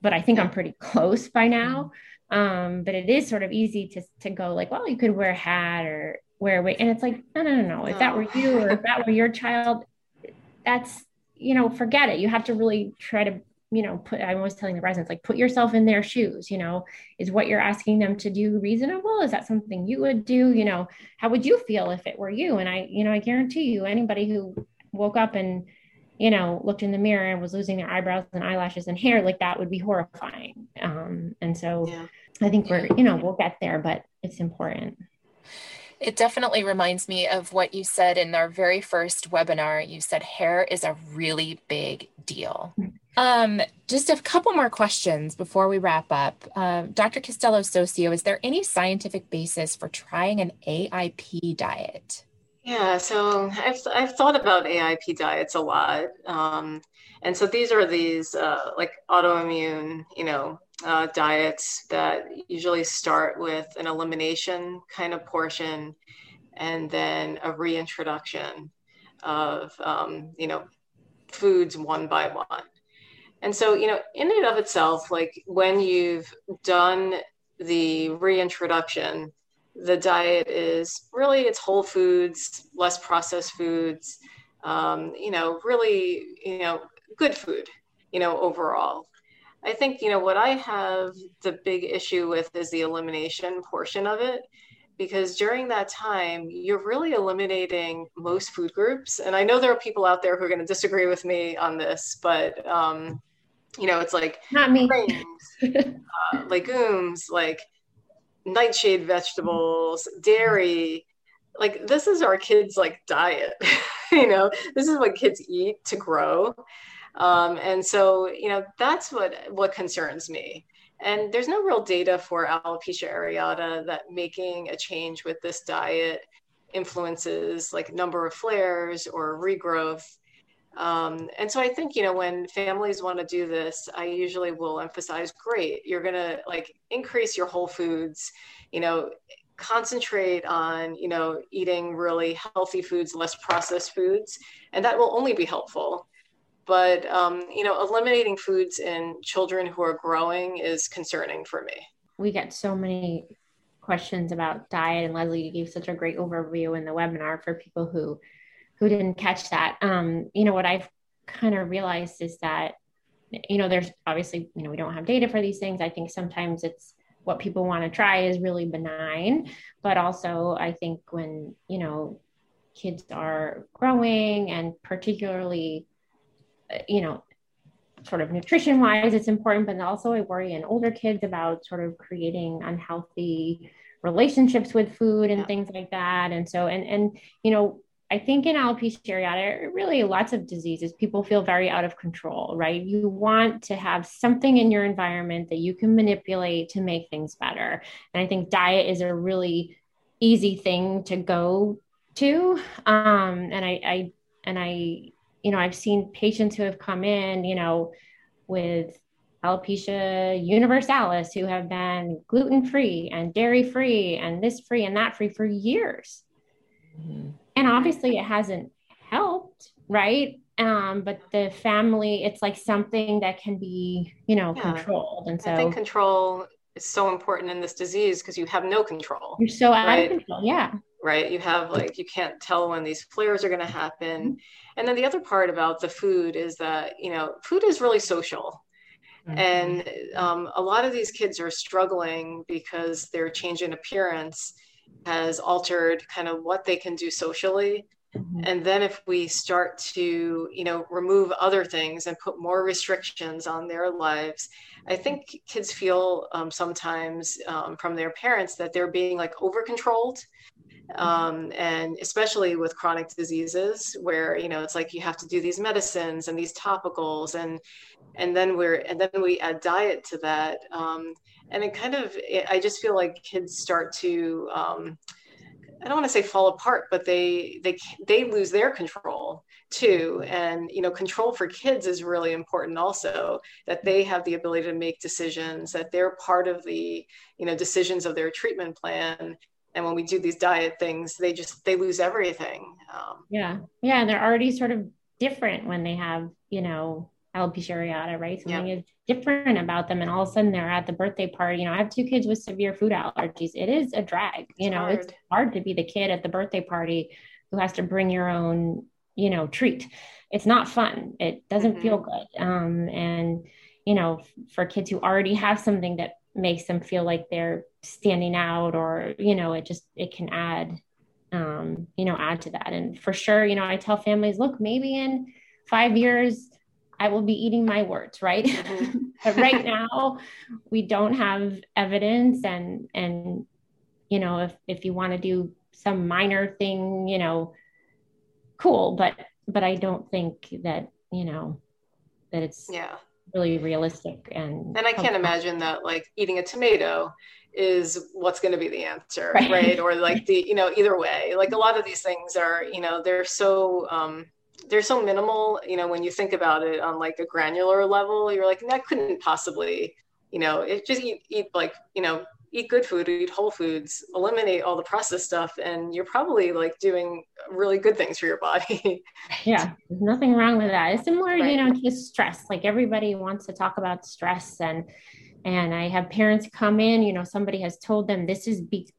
but i think i'm pretty close by now. Um, but it is sort of easy to to go like well you could wear a hat or wear a wig. And it's like no no no no. If that were you or if that were your child that's you know forget it. You have to really try to you know, put, I'm always telling the residents, like, put yourself in their shoes, you know, is what you're asking them to do reasonable? Is that something you would do? You know, how would you feel if it were you? And I, you know, I guarantee you, anybody who woke up and, you know, looked in the mirror and was losing their eyebrows and eyelashes and hair, like that would be horrifying. Um, and so yeah. I think we're, you know, we'll get there, but it's important. It definitely reminds me of what you said in our very first webinar. You said hair is a really big deal. Um, just a couple more questions before we wrap up. Uh, Dr. Castelo-Soccio, is there any scientific basis for trying an AIP diet? Yeah, so I've, I've thought about AIP diets a lot. Um, and so these are these uh, like autoimmune, you know, uh, diets that usually start with an elimination kind of portion and then a reintroduction of, um, you know, foods one by one. And so, you know, in and of itself, like when you've done the reintroduction, the diet is really it's whole foods, less processed foods, um, you know, really, you know, good food, you know, overall. I think, you know, what I have the big issue with is the elimination portion of it, because during that time, you're really eliminating most food groups. And I know there are people out there who are going to disagree with me on this, but, um, you know, it's like not me, grains, uh, legumes, like nightshade vegetables, dairy. Like this is our kids' like diet. you know, this is what kids eat to grow. Um, and so, you know, that's what what concerns me. And there's no real data for alopecia areata that making a change with this diet influences like number of flares or regrowth. Um, and so I think, you know, when families want to do this, I usually will emphasize, great, you're going to like increase your whole foods, you know, concentrate on, you know, eating really healthy foods, less processed foods, and that will only be helpful but um, you know eliminating foods in children who are growing is concerning for me. We get so many questions about diet and leslie you gave such a great overview in the webinar for people who who didn't catch that. Um, you know what i've kind of realized is that you know there's obviously you know we don't have data for these things. I think sometimes it's what people want to try is really benign but also i think when you know kids are growing and particularly you know, sort of nutrition wise, it's important, but also I worry in older kids about sort of creating unhealthy relationships with food and yeah. things like that. And so, and, and, you know, I think in alopecia areata, really lots of diseases, people feel very out of control, right? You want to have something in your environment that you can manipulate to make things better. And I think diet is a really easy thing to go to. Um, and I, I, and I you know, I've seen patients who have come in, you know, with alopecia universalis who have been gluten free and dairy free and this free and that free for years. Mm-hmm. And obviously it hasn't helped, right? Um, but the family, it's like something that can be, you know, yeah. controlled. And so I think control is so important in this disease because you have no control. You're so out right? of control. Yeah right? You have like, you can't tell when these flares are going to happen. Mm-hmm. And then the other part about the food is that, you know, food is really social. Mm-hmm. And um, a lot of these kids are struggling because their change in appearance has altered kind of what they can do socially. Mm-hmm. And then if we start to, you know, remove other things and put more restrictions on their lives, I think kids feel um, sometimes um, from their parents that they're being like over controlled um, and especially with chronic diseases where you know it's like you have to do these medicines and these topicals and and then we're and then we add diet to that. Um, and it kind of i just feel like kids start to um, i don't want to say fall apart but they they they lose their control too. And you know control for kids is really important also that they have the ability to make decisions that they're part of the you know decisions of their treatment plan and when we do these diet things they just they lose everything um, yeah yeah and they're already sort of different when they have you know alopecia areata right something yeah. is different about them and all of a sudden they're at the birthday party you know i have two kids with severe food allergies it is a drag you it's know hard. it's hard to be the kid at the birthday party who has to bring your own you know, treat. It's not fun. It doesn't mm-hmm. feel good. Um, and, you know, for kids who already have something that makes them feel like they're standing out or, you know, it just, it can add, um, you know, add to that. And for sure, you know, I tell families, look, maybe in five years, I will be eating my words, right? Mm-hmm. but right now, we don't have evidence, and and you know, if if you want to do some minor thing, you know, cool, but but I don't think that you know that it's yeah really realistic and and I can't imagine that like eating a tomato is what's going to be the answer right. right. or like the you know either way like a lot of these things are you know they're so um they're so minimal you know when you think about it on like a granular level you're like that couldn't possibly you know it just eat, eat like you know eat good food eat whole foods eliminate all the processed stuff and you're probably like doing really good things for your body. Yeah there's nothing wrong with that. It's similar right. you know to stress. Like everybody wants to talk about stress and and i have parents come in you know somebody has told them this is be-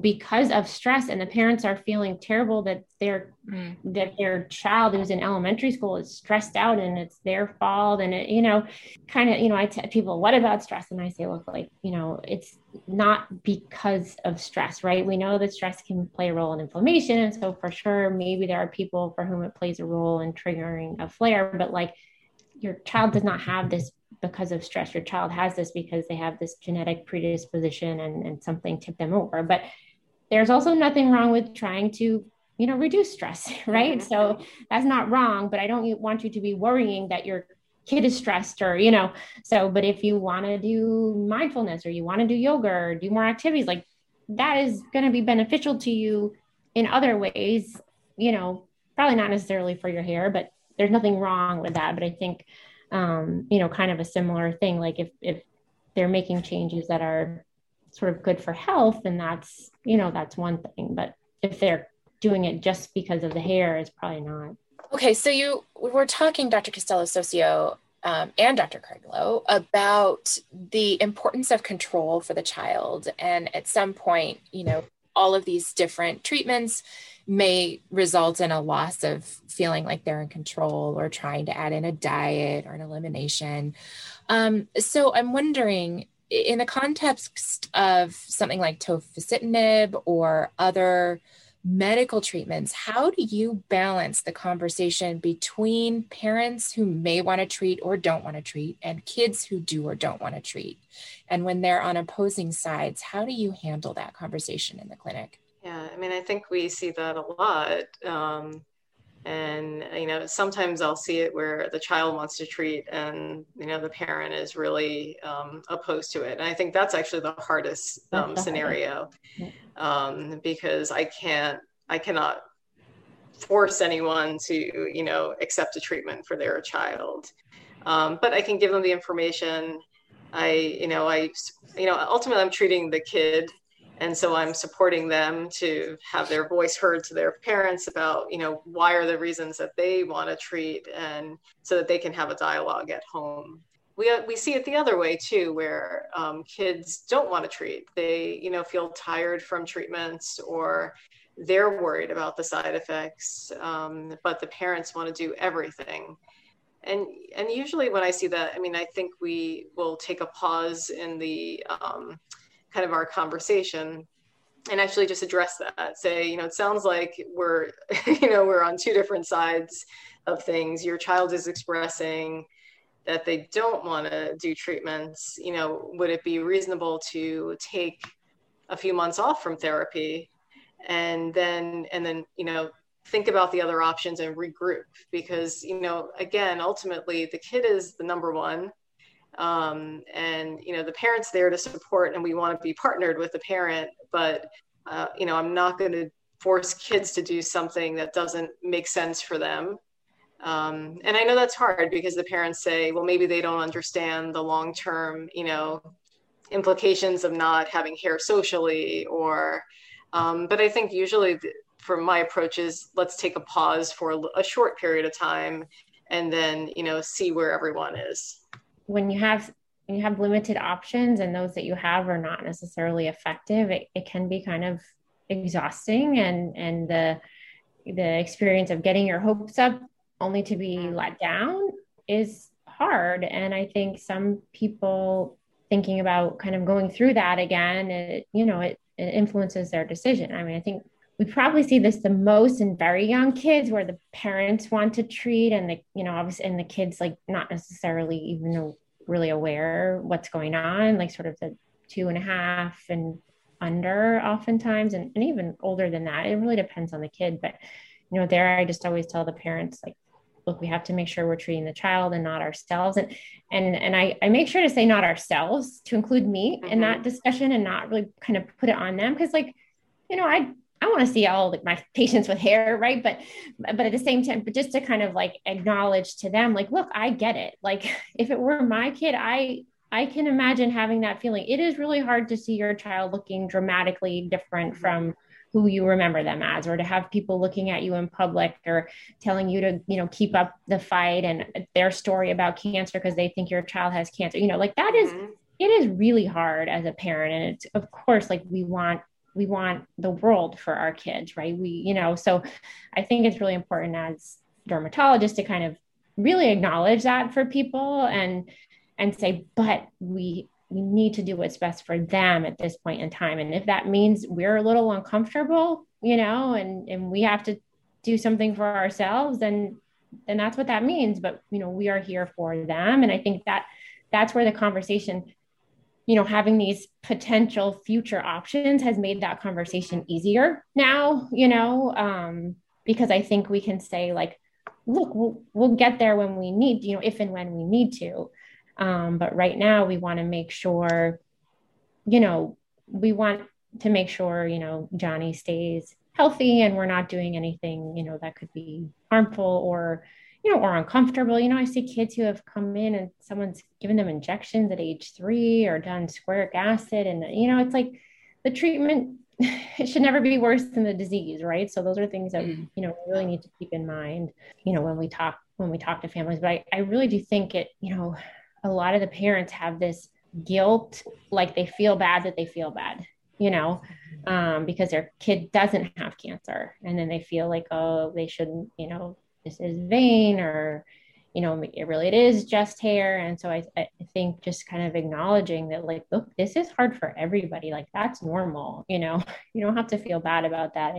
because of stress and the parents are feeling terrible that their mm. that their child who's in elementary school is stressed out and it's their fault and it you know kind of you know I tell people what about stress and I say look like you know it's not because of stress right we know that stress can play a role in inflammation and so for sure maybe there are people for whom it plays a role in triggering a flare but like your child does not have this because of stress. Your child has this because they have this genetic predisposition and, and something tipped them over. But there's also nothing wrong with trying to, you know, reduce stress, right? Mm-hmm. So that's not wrong, but I don't want you to be worrying that your kid is stressed or, you know, so, but if you want to do mindfulness or you want to do yoga or do more activities, like that is going to be beneficial to you in other ways, you know, probably not necessarily for your hair, but there's nothing wrong with that. But I think, um, you know, kind of a similar thing. Like if if they're making changes that are sort of good for health, then that's you know that's one thing. But if they're doing it just because of the hair, it's probably not. Okay, so you we were talking, Dr. Castelo-Soccio um, and Dr. Craiglow about the importance of control for the child, and at some point, you know, all of these different treatments may result in a loss of feeling like they're in control or trying to add in a diet or an elimination. Um, so I'm wondering, in the context of something like tofacitinib or other medical treatments, how do you balance the conversation between parents who may want to treat or don't want to treat and kids who do or don't want to treat? And when they're on opposing sides, how do you handle that conversation in the clinic? Yeah, I mean, I think we see that a lot. Um, and, you know, sometimes I'll see it where the child wants to treat and, you know, the parent is really um, opposed to it. And I think that's actually the hardest um, scenario um, because I can't, I cannot force anyone to, you know, accept a treatment for their child. Um, but I can give them the information. I, you know, I, you know, ultimately I'm treating the kid and so i'm supporting them to have their voice heard to their parents about you know why are the reasons that they want to treat and so that they can have a dialogue at home. We, we see it the other way too where um, kids don't want to treat. They you know feel tired from treatments or they're worried about the side effects um, but the parents want to do everything. And and usually when i see that i mean i think we will take a pause in the um, kind of our conversation and actually just address that. Say you know it sounds like we're you know we're on two different sides of things. Your child is expressing that they don't want to do treatments. You know would it be reasonable to take a few months off from therapy and then and then you know think about the other options and regroup? Because you know again ultimately the kid is the number one um, and you know the parents there to support and we want to be partnered with the parent but uh, you know i'm not going to force kids to do something that doesn't make sense for them. Um, and i know that's hard because the parents say well maybe they don't understand the long term you know implications of not having hair socially or um, but i think usually the, for my approach is let's take a pause for a short period of time and then you know see where everyone is when you have you have limited options and those that you have are not necessarily effective it, it can be kind of exhausting and and the the experience of getting your hopes up only to be mm-hmm. let down is hard. And I think some people thinking about kind of going through that again, it, you know, it, it influences their decision. I mean, I think we probably see this the most in very young kids where the parents want to treat and the, you know, obviously, and the kids like not necessarily even really aware what's going on, like sort of the two and a half and under oftentimes, and, and even older than that. It really depends on the kid. But, you know, there I just always tell the parents, like, look, we have to make sure we're treating the child and not ourselves. And and and I, I make sure to say not ourselves to include me mm-hmm. in that discussion and not really kind of put it on them. Cause like, you know, I I want to see all like my patients with hair, right? But but at the same time, but just to kind of like acknowledge to them, like, look, I get it. Like if it were my kid, I I can imagine having that feeling. It is really hard to see your child looking dramatically different from who you remember them as or to have people looking at you in public or telling you to you know keep up the fight and their story about cancer because they think your child has cancer you know like that is, mm-hmm. it is really hard as a parent and it's of course like we want we want the world for our kids right? We you know so i think it's really important as dermatologists to kind of really acknowledge that for people and and say but we we need to do what's best for them at this point in time. And if that means we're a little uncomfortable you know and and we have to do something for ourselves then then that's what that means. But you know we are here for them. And i think that that's where the conversation you know having these potential future options has made that conversation easier now you know um because i think we can say like look we'll, we'll get there when we need you know if and when we need to. Um, but right now, we want to make sure, you know, we want to make sure, you know, Johnny stays healthy and we're not doing anything, you know, that could be harmful or, you know, or uncomfortable. You know, I see kids who have come in and someone's given them injections at age three or done squaric acid. And, you know, it's like the treatment, it should never be worse than the disease, right? So those are things that, mm. you know, we really need to keep in mind, you know, when we talk, when we talk to families. But I, I really do think it, you know, a lot of the parents have this guilt, like they feel bad that they feel bad, you know, um, because their kid doesn't have cancer. And then they feel like, oh, they shouldn't, you know, this is vain or, you know, it really it is just hair. And so I, I think just kind of acknowledging that, like, look, this is hard for everybody. Like, that's normal, you know, you don't have to feel bad about that.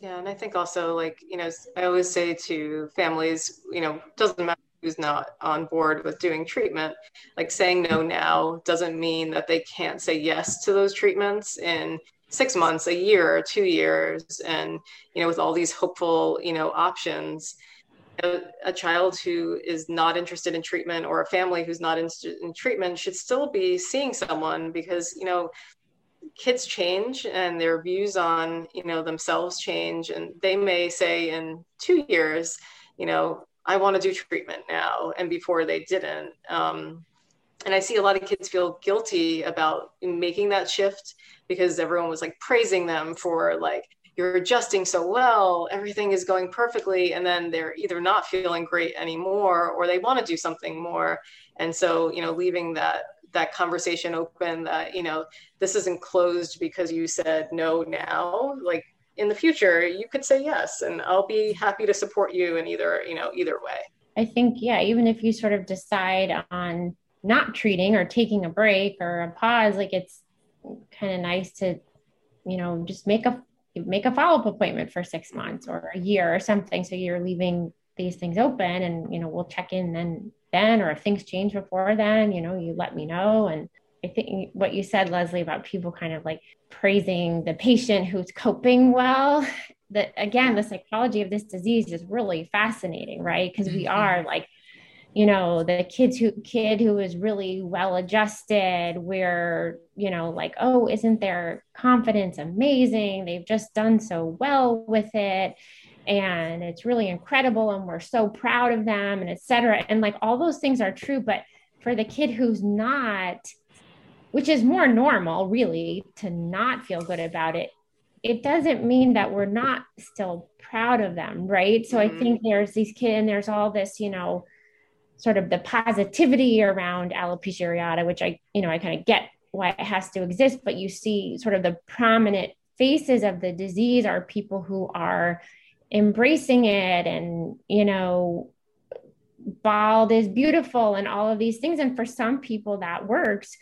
Yeah, and I think also like you know I always say to families, you know, doesn't matter who's not on board with doing treatment like saying no now doesn't mean that they can't say yes to those treatments in six months a year two years and you know with all these hopeful you know options a, a child who is not interested in treatment or a family who's not interested in treatment should still be seeing someone because you know kids change and their views on you know themselves change and they may say in two years you know I want to do treatment now, and before they didn't. Um, and I see a lot of kids feel guilty about making that shift because everyone was like praising them for like you're adjusting so well, everything is going perfectly, and then they're either not feeling great anymore or they want to do something more. And so, you know, leaving that that conversation open that you know this isn't closed because you said no now like in the future you could say yes and i'll be happy to support you in either you know either way i think yeah even if you sort of decide on not treating or taking a break or a pause like it's kind of nice to you know just make a make a follow-up appointment for six months or a year or something so you're leaving these things open and you know we'll check in then then or if things change before then you know you let me know and I think what you said, Leslie, about people kind of like praising the patient who's coping well. That again, the psychology of this disease is really fascinating, right? Because we mm-hmm. are like, you know, the kids who kid who is really well adjusted, we're, you know, like, oh, isn't their confidence amazing? They've just done so well with it. And it's really incredible. And we're so proud of them and etc. And like all those things are true. But for the kid who's not, which is more normal, really, to not feel good about it. It doesn't mean that we're not still proud of them, right? So mm-hmm. I think there's these kids, and there's all this, you know, sort of the positivity around alopecia areata, which I, you know, I kind of get why it has to exist, but you see sort of the prominent faces of the disease are people who are embracing it and you know bald is beautiful and all of these things. And for some people that works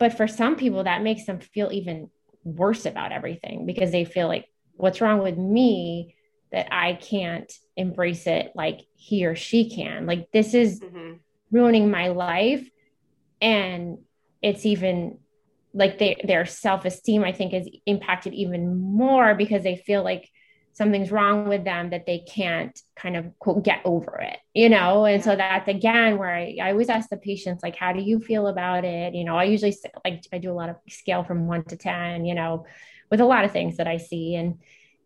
but for some people that makes them feel even worse about everything because they feel like what's wrong with me that I can't embrace it like he or she can. Like this is mm-hmm. ruining my life. And it's even like they, their self-esteem, I think, is impacted even more because they feel like something's wrong with them that they can't kind of quote, get over it, you know? And so that's again where I, I always ask the patients, like, how do you feel about it? You know, I usually like, I do a lot of scale from one to 10, you know, with a lot of things that I see. And,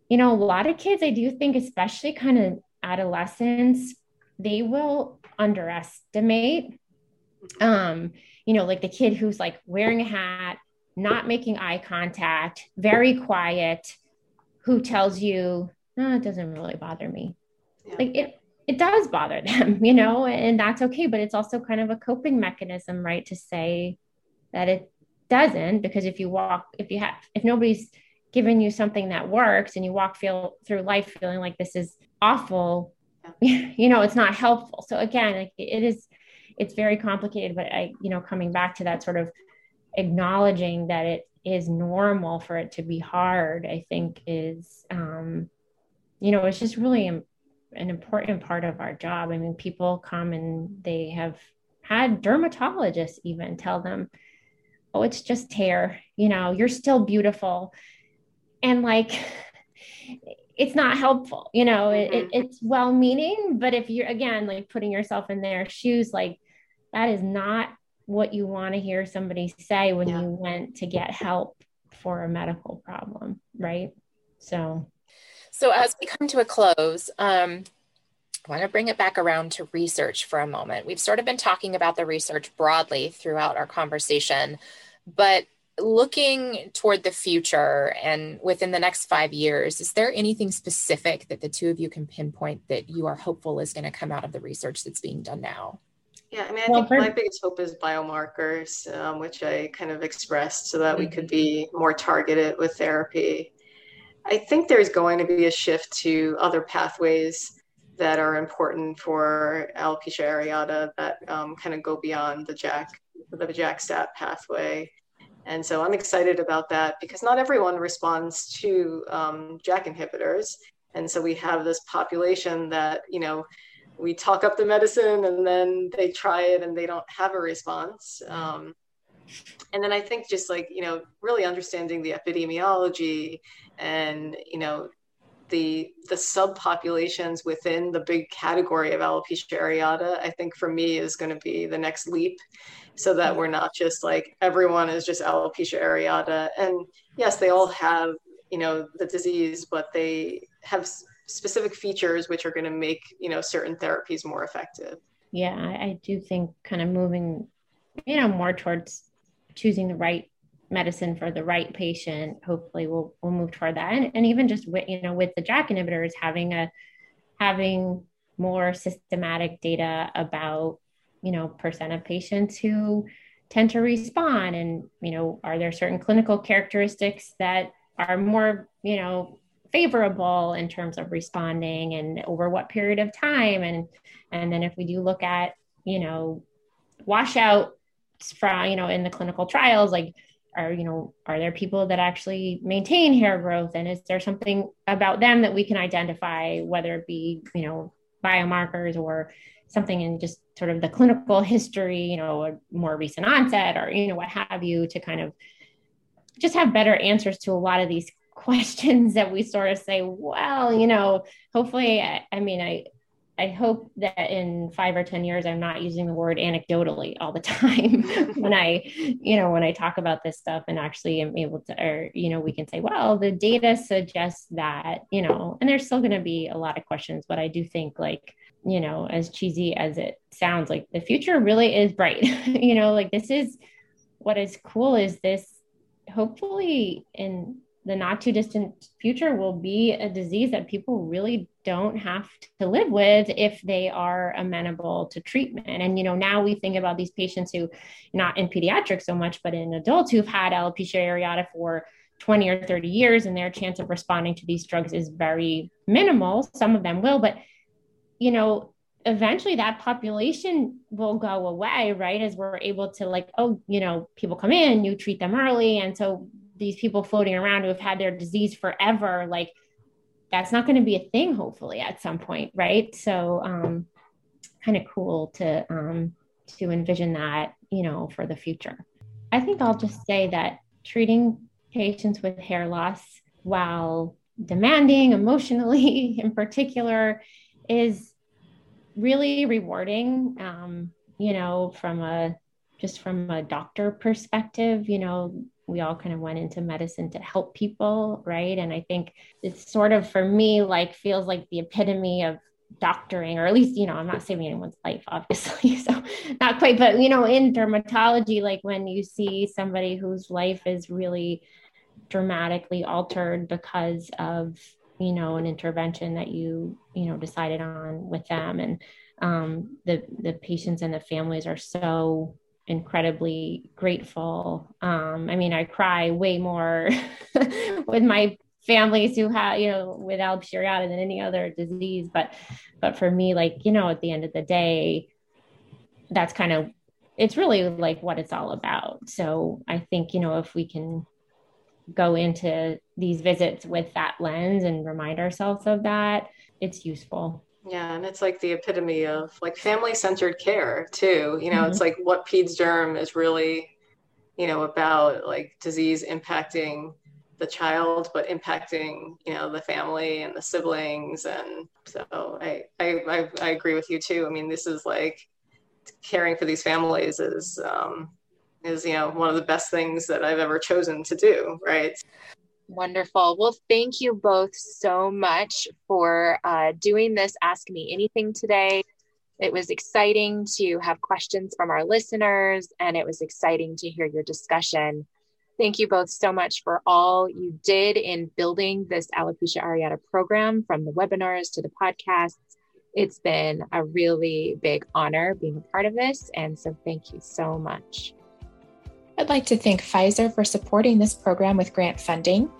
you know, a lot of kids, I do think, especially kind of adolescents, they will underestimate, um, you know, like the kid who's like wearing a hat, not making eye contact, very quiet, who tells you, no, it doesn't really bother me. Yeah. Like it, it does bother them, you know, and that's okay. But it's also kind of a coping mechanism, right? To say that it doesn't, because if you walk, if you have, if nobody's given you something that works and you walk feel through life feeling like this is awful you know it's not helpful. So again like it is it's very complicated but i you know coming back to that sort of acknowledging that it is normal for it to be hard i think is um you know it's just really an important part of our job. I mean people come and they have had dermatologists even tell them oh it's just hair you know you're still beautiful and like it's not helpful you know mm-hmm. it, it's well meaning but if you're again like putting yourself in their shoes like that is not what you want to hear somebody say when yeah. you went to get help for a medical problem right so so as we come to a close um I want to bring it back around to research for a moment. We've sort of been talking about the research broadly throughout our conversation, but looking toward the future and within the next five years, is there anything specific that the two of you can pinpoint that you are hopeful is going to come out of the research that's being done now? Yeah, I mean, I well, think my biggest hope is biomarkers, um, which I kind of expressed so that we could be more targeted with therapy. I think there's going to be a shift to other pathways that are important for alopecia areata that um, kind of go beyond the JAK, the JAK-STAT pathway. And so I'm excited about that because not everyone responds to um, JAK inhibitors. And so we have this population that, you know, we talk up the medicine and then they try it and they don't have a response. Um, and then I think just like, you know, really understanding the epidemiology and, you know, the the subpopulations within the big category of alopecia areata, I think for me is going to be the next leap so that mm-hmm. we're not just like everyone is just alopecia areata. And yes, they all have, you know, the disease, but they have specific features which are going to make, you know, certain therapies more effective. Yeah, I do think kind of moving, you know, more towards choosing the right medicine for the right patient. Hopefully we'll we'll move toward that. And, and even just with you know with the JAK inhibitors having a having more systematic data about you know percent of patients who tend to respond and you know are there certain clinical characteristics that are more you know favorable in terms of responding and over what period of time? And and then if we do look at you know washout from you know in the clinical trials like are you know are there people that actually maintain hair growth? And is there something about them that we can identify whether it be you know biomarkers or something in just sort of the clinical history, you know, a more recent onset or, you know, what have you to kind of just have better answers to a lot of these questions that we sort of say, well, you know, hopefully, I, I mean, I, I hope that in five or 10 years, I'm not using the word anecdotally all the time when I, you know, when I talk about this stuff and actually am able to, or, you know, we can say, well, the data suggests that, you know, and there's still going to be a lot of questions, but I do think like, you know, as cheesy as it sounds, like the future really is bright. you know, like this is what is cool is this hopefully in the not too distant future will be a disease that people really don't have to live with if they are amenable to treatment. And, you know, now we think about these patients who, not in pediatrics so much, but in adults who've had alopecia areata for 20 or 30 years and their chance of responding to these drugs is very minimal. Some of them will, but you know, eventually that population will go away, right? As we're able to like, oh, you know, people come in, you treat them early. And so these people floating around who have had their disease forever, like that's not going to be a thing, hopefully, at some point, right? So um kind of cool to um to envision that, you know, for the future. I think I'll just say that treating patients with hair loss while demanding emotionally in particular is really rewarding um, you know from a just from a doctor perspective you know we all kind of went into medicine to help people right? And i think it's sort of for me like feels like the epitome of doctoring or at least you know i'm not saving anyone's life obviously so not quite but you know in dermatology like when you see somebody whose life is really dramatically altered because of you know an intervention that you you know decided on with them and um, the the patients and the families are so incredibly grateful um, i mean i cry way more with my families who have you know with areata than any other disease but but for me like you know at the end of the day that's kind of it's really like what it's all about so i think you know if we can go into these visits with that lens and remind ourselves of that, it's useful. Yeah, and it's like the epitome of like family centered care too. You know, mm-hmm. it's like what peds derm is really, you know, about like disease impacting the child, but impacting you know the family and the siblings. And so I I I, I agree with you too. I mean, this is like caring for these families is um, is you know one of the best things that I've ever chosen to do. Right. Wonderful. Well, thank you both so much for uh, doing this Ask Me Anything today. It was exciting to have questions from our listeners, and it was exciting to hear your discussion. Thank you both so much for all you did in building this Alopecia Areata program from the webinars to the podcasts. It's been a really big honor being a part of this. And so, thank you so much. I'd like to thank Pfizer for supporting this program with grant funding.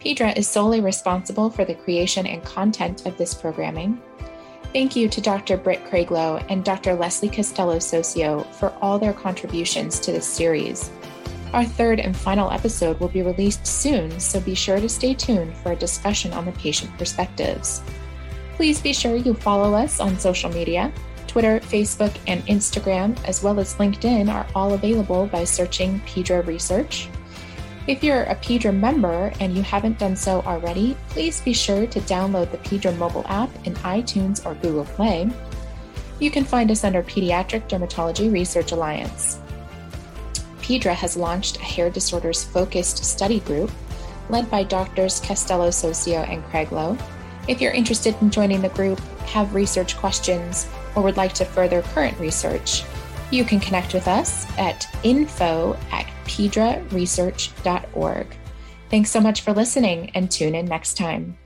PeDRA is solely responsible for the creation and content of this programming. Thank you to Dr. Britt Craiglow and Dr. Leslie Castelo-Soccio for all their contributions to this series. Our third and final episode will be released soon, so be sure to stay tuned for a discussion on the patient perspectives. Please be sure you follow us on social media. Twitter, Facebook, and Instagram, as well as LinkedIn, are all available by searching PeDRA Research. If you're a PeDRA member and you haven't done so already, please be sure to download the PeDRA mobile app in iTunes or Google Play. You can find us under Pediatric Dermatology Research Alliance. PeDRA has launched a hair disorders focused study group led by doctors Castelo-Soccio and Craiglow. If you're interested in joining the group, have research questions, or would like to further current research, you can connect with us at info at pedraresearch.org. Thanks so much for listening and tune in next time.